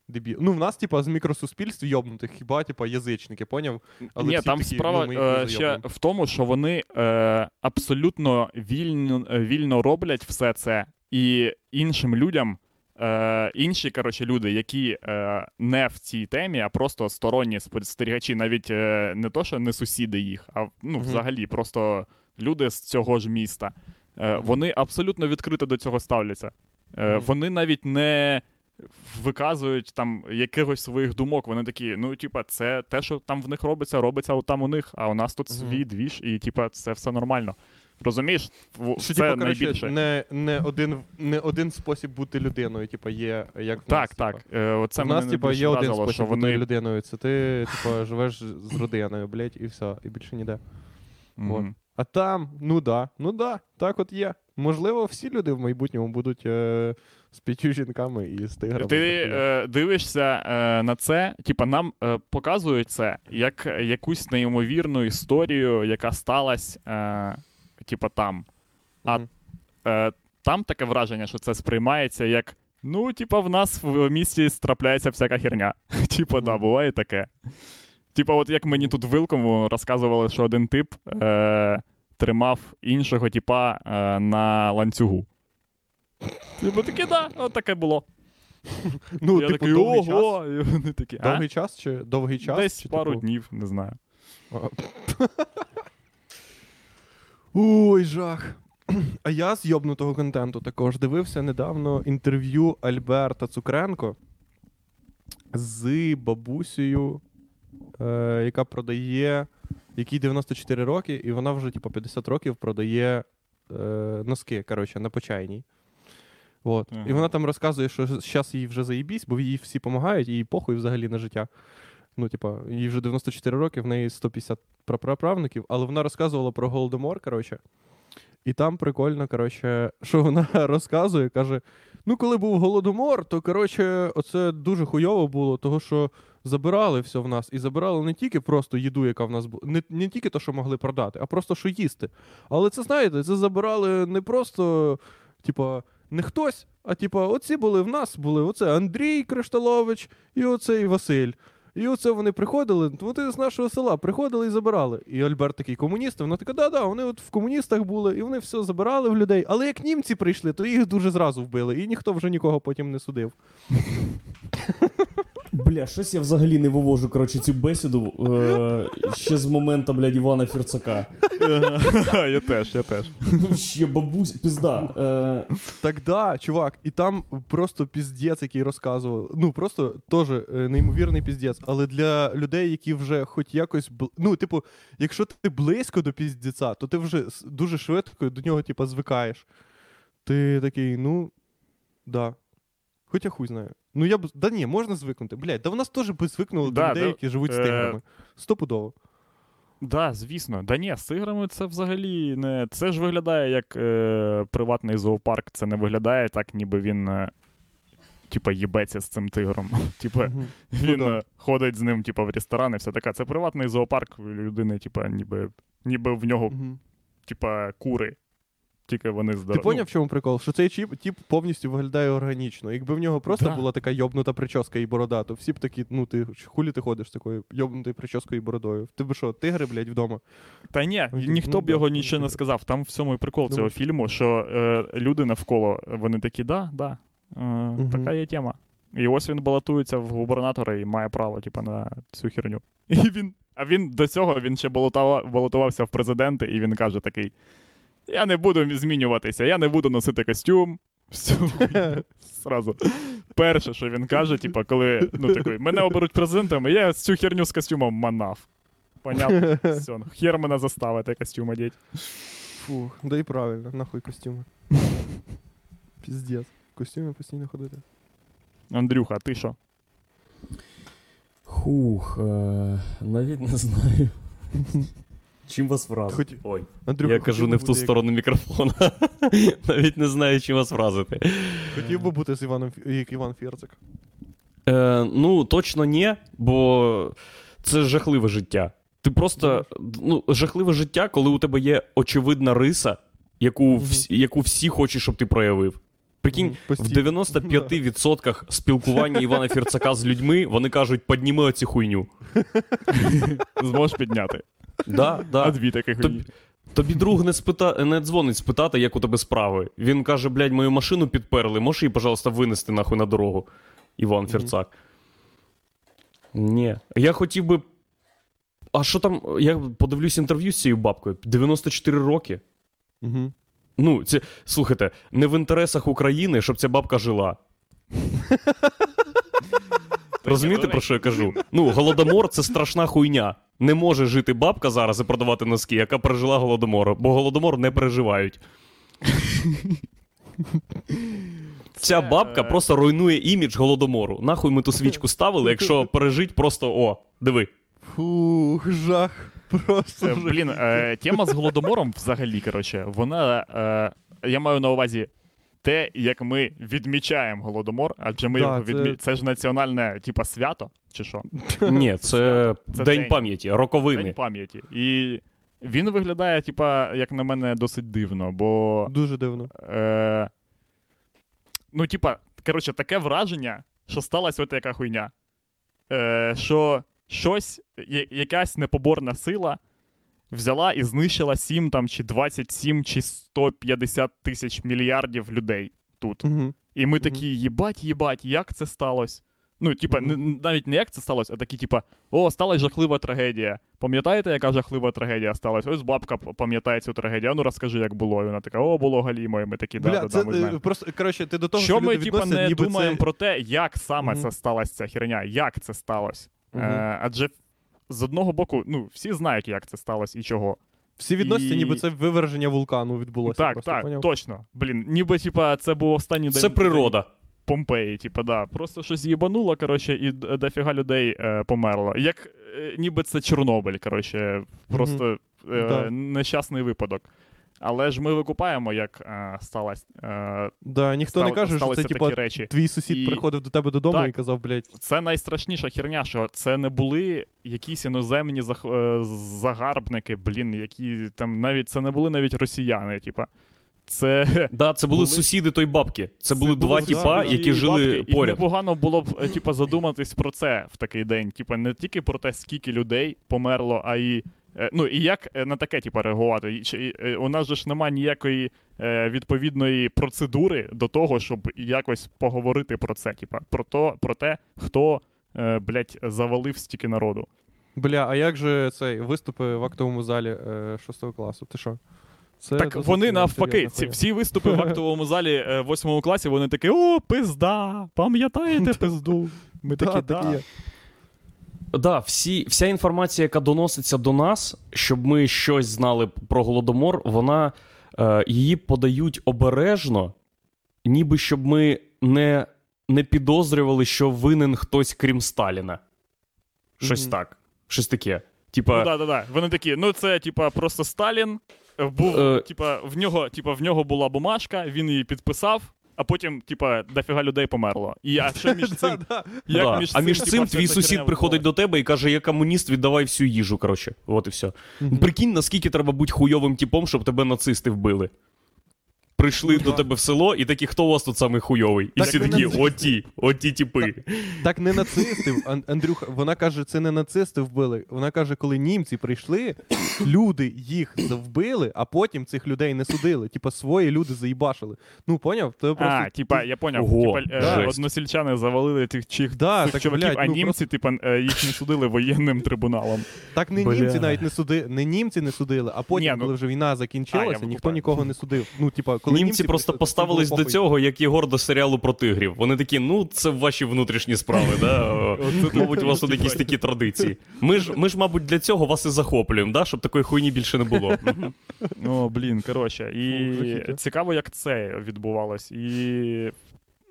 дебіл. Ну, в нас, типу, з мікросуспільств йобнутих, хіба, типу, язичники, поняв? Але Ні, там такі, справа ну, е, ще в тому, що вони е, абсолютно вільно, е, вільно роблять все це, і іншим людям, е, інші коротше, люди, які е, не в цій темі, а просто сторонні спостерігачі, навіть е, не то, що не сусіди їх, а ну, взагалі просто люди з цього ж міста. Е, вони абсолютно відкрито до цього ставляться. Е. Вони навіть не виказують там якихось своїх думок. Вони такі, ну, типа, це те, що там в них робиться, робиться там у них, а у нас тут Мгм. свій двіж, і типа це все нормально. Розумієш? Що, це типу, найбільше. не, не, один, не один спосіб бути людиною, типу, є як в Так, нас, так. Типу. Е, Оце в нас, типу, є один спосіб що бути людиною. Це ти, типу, живеш з родиною, блядь, і все, і більше ніде. Мгм. От. А там, ну да, ну да, так от є. Можливо, всі люди в майбутньому будуть е, з п'ятью жінками і з тиграми. Ти е, дивишся е, на це, типа нам е, показують це як якусь неймовірну історію, яка сталася, типа там. а. Е, там таке враження, що це сприймається як. Ну, типа, в нас в місті трапляється всяка херня. Типа, да, буває таке. Типа, от як мені тут в Вилкову розказували, що один тип е, тримав іншого типа е, на ланцюгу. Типу таке, да, от таке було. ну, я типу, такий, довгий ого! час. І вони такі, а? Довгий час чи довгий час? Десь чи, пару типу... днів, не знаю. Ой, жах. А я з йобнутого контенту також дивився недавно інтерв'ю Альберта Цукренко з бабусею, е, яка продає, якій 94 роки, і вона вже, типу, 50 років продає е, носки, коротше, на почайній. От. Ага. І вона там розказує, що зараз їй вже заїбісь, бо їй всі допомагають, їй похуй взагалі на життя. Ну, типа, їй вже 94 роки, в неї 150 прапраправників, але вона розказувала про голодомор, коротше. І там прикольно, коротше, що вона розказує, каже: ну, коли був голодомор, то коротше, оце дуже хуйово було, того що забирали все в нас. І забирали не тільки просто їду, яка в нас була, не, не тільки те, що могли продати, а просто що їсти. Але це знаєте, це забирали не просто, типа, не хтось, а типа, оці були в нас, були оце Андрій Кришталович і оцей Василь. І оце вони приходили, вони з нашого села приходили і забирали. І Альберт такий комуніст, вона така, да-да, вони от в комуністах були, і вони все забирали в людей. Але як німці прийшли, то їх дуже зразу вбили, і ніхто вже нікого потім не судив. Бля, щось я взагалі не вивожу, коротше, цю бесіду е, ще з моменту, блядь, Івана Фірцака. Я теж, я теж. Ще бабусь, пізда. Е, Так да, чувак, і там просто піздець, який розказував. Ну, просто теж е, неймовірний піздець. Але для людей, які вже хоч якось. бл- Ну, типу, якщо ти близько до піздеця, то ти вже дуже швидко до нього, типу, звикаєш. Ти такий, ну, да. Хоча хуй знаю. Ну я б. Да ні, можна звикнути. Блядь, да в нас теж би звикнули Да, до людей, да. які живуть з Е, тиграми. Стопудово. Да, звісно. Да ні, з іграми це взагалі не. Це ж виглядає як е, приватний зоопарк. Це не виглядає так, ніби він. Е, Типа їбеться з цим тигром. Типа, Мгм. він е, ходить з ним, типа, в ресторани, все таке. Це приватний зоопарк людини, типа, ніби, ніби в нього, Мгм. типа, кури. Тільки вони Ти поняв, в чому прикол? Що цей чіп тіп повністю виглядає органічно. Якби в нього просто Да. була така йобнута прическа і борода, то всі б такі, ну ти хулі ти ходиш такою йобнутою прическою і бородою. Ти би що, тигри, блядь, вдома? Та ні, Ну, ніхто ну, б його ну, нічого не да. сказав. Там в цьому і прикол Ну, цього фільму, що е, люди навколо вони такі, да, да, е, така є тема. І ось він балотується в губернатора і має право, типу, на цю херню. І він, а він до цього він ще балотува, балотувався в президенти, і він каже такий: Я не буду змінюватися, я не буду носити костюм. Хуйню. Сразу. Перше, що він каже, типу, коли ну, такий, мене оберуть президентом, і я цю херню з костюмом манав. Понятно? Все, ну, хер мене заставити костюм одіть. Фух, да і правильно, нахуй костюми. Піздець. Костюми постійно ходити. Андрюха, а ти що? Хух, е, навіть не знаю. Чим вас вразити? Хоч- Ой, Андрюха, я кажу не в ту як- сторону мікрофона. Навіть не знаю, чим вас вразити. Хотів би бути з Іваном як Іван Фірцик. Е, ну, точно ні, бо це жахливе життя. Ти просто ну, жахливе життя, коли у тебе є очевидна риса, яку, всі, яку всі хочуть, щоб ти проявив. Прикинь, в 95% спілкування Івана Фірцака з людьми вони кажуть, підніми оці хуйню. Зможеш підняти. Да, А дві таких Тобі- Тобі друг не спита... не дзвонить спитати, як у тебе справи. Він каже: блядь, мою машину підперли, можеш її, пожалуйста, винести нахуй на дорогу. Іван Фірцак. Ні. Я хотів би. А що там? Я подивлюсь інтерв'ю з цією бабкою. 94 роки. Мгм. Ну, це, слухайте, не в інтересах України, щоб ця бабка жила. Розумієте, про що я кажу? Ну, голодомор це страшна хуйня. Не може жити бабка зараз і продавати носки, яка пережила голодомор, бо голодомор не переживають. Ця бабка е, просто руйнує імідж голодомору. Нахуй ми ту свічку ставили, якщо пережить просто о, диви. Фух, жах. Просто. Жах. блін, е, тема з голодомором взагалі, коротше, вона. Е, я маю на увазі те, як ми відмічаємо голодомор, адже ми Да, його це- відмі... це... ж національне, типа, свято, чи що? Ні, це, Це день день. пам'яті, роковини. День пам'яті. І він виглядає, типа, як на мене, досить дивно, бо. Дуже дивно. Е, ну, типа, коротше, таке враження, що сталася от яка хуйня. Е, що щось, якась непоборна сила взяла і знищила 7 там, чи 27 чи 150 тисяч мільярдів людей тут. Угу. І ми такі, їбать, їбать, як це сталося? Ну, типа, н- навіть не як це сталося, а такі, типа, о, сталася жахлива трагедія. Пам'ятаєте, яка жахлива трагедія сталася? Ось бабка пам'ятає цю трагедію. А ну розкажи, як було. І вона така, о, було галімо, і ми такі, да, Бля, да, це да, ми е, знаємо. просто, коротше, ти до того, Що ми, типа, не думаємо це... про те, як саме Мгм. це сталася ця херня, як це сталося. Мгм. Е, адже з одного боку, ну, всі знають, як це сталося і чого. Всі відносяться, і- ніби це виверження вулкану відбулося. так, просто, так, поняв? точно. Блін, ніби, типа, це був останній Це день. природа. Помпеї, типа, да. Просто щось їбануло, коротше, і дофіга людей е, померло. Як е, ніби це Чорнобиль, коротше, просто е, Да. нещасний випадок. Але ж ми викупаємо, як е, сталося. Е, Да, ніхто стал- не каже, що це такі речі. твій сусід І- приходив до тебе додому Так. і казав, блядь, Це найстрашніша херня, що це не були якісь іноземні зах- е, загарбники, блін, які там навіть це не були навіть росіяни, типа. Це Да, це були, Були- сусіди той бабки. Це, були два тіпа, які і жили бабки, поряд. І непогано було б е, типа, задуматись про це в такий день. Типа, не тільки про те, скільки людей померло, а і. Е, Ну і як е, на таке типа, реагувати? Чи- е, у нас же ж немає ніякої відповідної процедури до того, щоб якось поговорити про це. Типа, про, то, про те, хто блядь, завалив стільки народу. Бля, а як же цей виступи в актовому залі 6 класу? Ти що? Це так вони навпаки, ці, всі виступи в актовому залі восьмому класі, вони такі: о, пизда! Пам'ятаєте пизду? Ми такі, Да, да. всі, вся інформація, яка доноситься до нас, щоб ми щось знали про голодомор, вона е, її подають обережно, ніби щоб ми не, не підозрювали, що винен хтось крім Сталіна. Щось Мгм. так. Щось таке. Типа, Ну, да, да, да. Вони такі, ну це, типа, просто Сталін. е, Був, Е. типа, в нього, типа, в нього була бумажка, він її підписав, а потім, типа, дофіга людей померло. І а що між цим? Як да. а між типа, цим вся твій ця сусід херня приходить до тебе і каже: я комуніст, віддавай всю їжу. Коротше, от і все. Прикинь, наскільки треба бути хуйовим типом, щоб тебе нацисти вбили. Прийшли Ну, до да. тебе в село, і такі, хто у вас тут самий хуйовий? І Так всі такі, оті, оті типи. Так не нацисти, Андрюха, вона каже, це не нацисти вбили. Вона каже, коли німці прийшли, люди їх вбили, а потім цих людей не судили. Типа свої люди заїбашили. Ну, поняв? То просто... А, типа, я поняв, Ого, типа, е, односельчани завалили тих чих Да, цих так, чуваків, блядь, а ну, німці, типа, е, їх не судили воєнним трибуналом. Так не Бля. німці навіть не судили, не німці не судили, а потім, Ні, ну- коли вже війна закінчилася, ніхто нікого не судив. Ну, типа, коли Німці просто поставились до цього, як Єгор до серіалу про тигрів. Вони такі, ну, це ваші внутрішні справи, да? Мабуть, у вас тут якісь такі традиції. Ми ж, ми ж, мабуть, для цього вас і захоплюємо, да? щоб такої хуйні більше не було. О, Ну, блін, коротше. І цікаво, як це відбувалось. І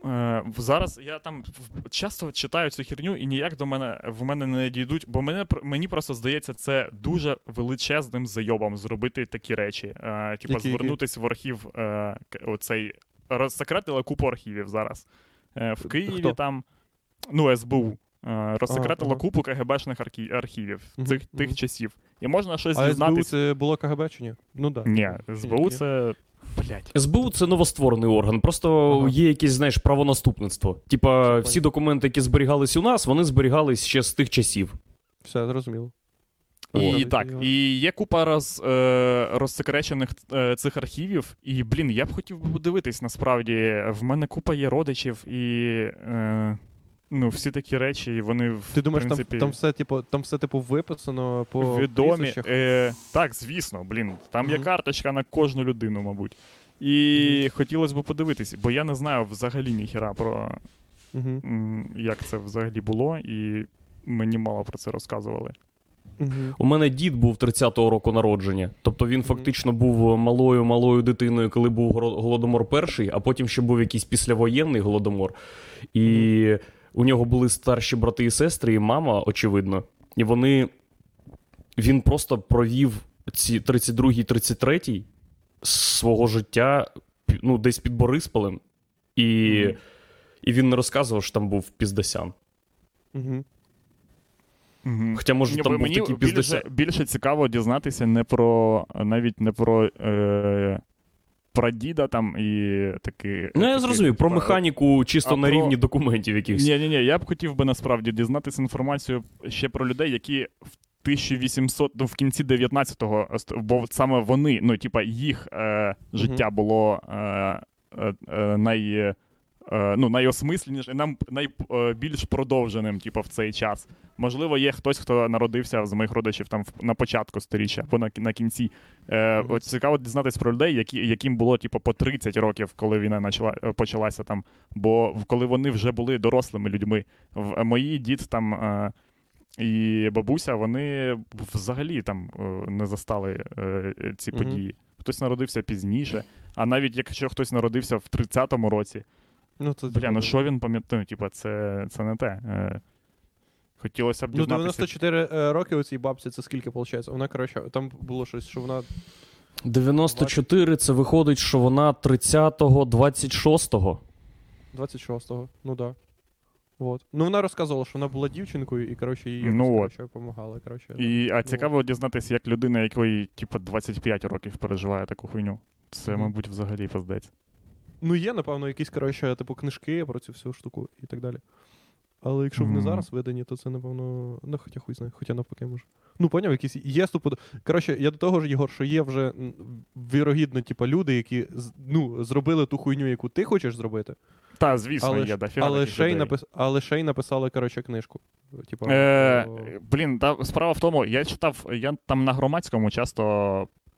е, зараз я там часто читаю цю херню, і ніяк до мене в мене не дійдуть, бо мене мені просто здається, це дуже величезним зайобом зробити такі речі. Е, які? звернутись в архів е, оцей розсекретили купу архівів зараз. Е, в Києві Хто? там, ну, СБУ. е, Розсекретило ага. купу КГБшних архі- архівів Мгм, цих тих часів. І можна щось А СБУ це було КГБ чи ні? Ну так. Ні, СБУ це. Блять. СБУ це новостворений орган, просто Ага. є якесь, знаєш, правонаступництво. Типа, всі документи, які зберігались у нас, вони зберігались ще з тих часів. Все, зрозуміло. І Ага. так, і є купа роз, е, розсекречених е, цих архівів. І, блін, я б хотів би подивитись, насправді. В мене купа є родичів, і е, ну, всі такі речі, вони в Ти думаєш, принципі, там, там все, типу, там все, типу, виписано по відомі. Е, так, звісно, блін, там є карточка на кожну людину, мабуть. І хотілося б подивитись, бо я не знаю взагалі ніхіра про м, як це взагалі було, і мені мало про це розказували. У мене дід був 30-го року народження. Тобто він фактично був малою малою дитиною, коли був голодомор перший, а потім ще був якийсь післявоєнний голодомор. І у нього були старші брати і сестри, і мама, очевидно. І вони. Він просто провів ці 32-й, 33-й свого життя ну, десь під Борисполем. І, Мгм. і він не розказував, що там був піздасян. Мгм. Угу. Хоча, може, Ні, там бо був мені такий більше, піздасян. більше цікаво дізнатися не про навіть не про е, прадіда там і таке. Ну, я такі, зрозумів, про механіку чисто а на про- рівні документів якихось. Ні, ні, ні, я б хотів би насправді дізнатися інформацію ще про людей, які в 1800, ну, в кінці 19-го, бо саме вони, ну, типа, їх е, життя було е, е, е, най, ну, найосмисленіше, нам найбільш продовженим, типу, в цей час. Можливо, є хтось, хто народився з моїх родичів там на початку сторіччя, або на, на кінці. Е, от цікаво дізнатися про людей, які, яким було типу, по 30 років, коли війна почала, е, почалася там. Бо в- коли вони вже були дорослими людьми, в, е, мої дід там. Е, і бабуся, вони взагалі там е, не застали е, ці події. Хтось народився пізніше, а навіть якщо хтось народився в 30-му році, Ну, це, бля, ну типу, що він пам'ятає? Типа, це, це не те. Е, Хотілося б Ну, 94 е, роки у цій бабці, це скільки виходить? Вона, коротше, там було щось, що вона 94 це виходить, що вона 30-го, 26-го. 26-го, ну да. Вот. Ну, вона розказувала, що вона була дівчинкою, і, коротше, їй Ну, коротше, допомагала. Коротше. І, а Ну, цікаво дізнатися, як людина, якої, типу, 25 років переживає таку хуйню. Це, мабуть, взагалі пиздець. Ну, є, напевно, якісь, коротше, типу, книжки про цю всю штуку і так далі. Але якщо вони зараз видані, то це, напевно, ну, хоча хуй знає, хоча навпаки може. Ну, поняв, якісь є ступу. Коротше, я до того ж, Єгор, що є вже вірогідно, типу, люди, які ну, зробили ту хуйню, яку ти хочеш зробити. Та, звісно, Але, є дофіга але, ще й напис... але ще й написали, коротше, книжку. Типа, Е, о, блін, та справа в тому, я читав, я там на громадському часто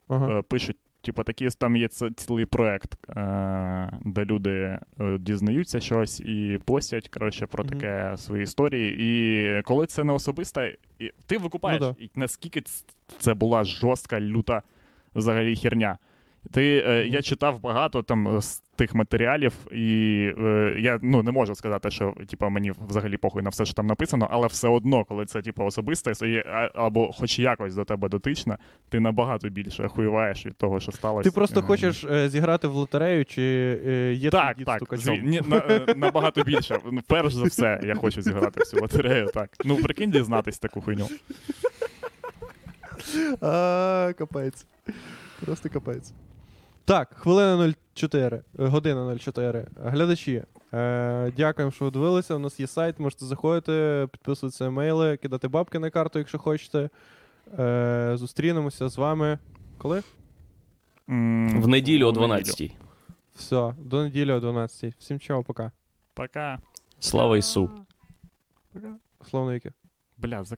ага. е, пишуть, типу, такі там є цілий проект, е, де люди е, дізнаються щось і постять коротше, про таке свої історії. І коли це не особисте, ти викупаєш, Ну да. і наскільки це була жорстка, люта взагалі херня. Ти, е, я читав багато там тих матеріалів, і е, я ну, не можу сказати, що типу, мені взагалі похуй на все, що там написано, але все одно, коли це типу, особисте і- або хоч якось до тебе дотичне, ти набагато більше охуєваєш від того, що сталося. Ти просто хочеш е, зіграти в лотерею, чи е, є Так, дід так, зві- ні, на, е, набагато більше. Ну, Перш за все, я хочу зіграти в цю лотерею. Так. Ну, прикинь, дізнатись таку хуйню. А, капець. Просто капець. Так, хвилина 04, е, година 04. Глядачі, е, дякуємо, що ви дивилися. У нас є сайт, можете заходити, підписуватися емейли, кидати бабки на карту, якщо хочете. Е, зустрінемося з вами. Коли? В неділю о в неділю. 12 Все, до неділі о 12. Всім чао, пока. Пока. Слава Ісу! Словно яке. Бля,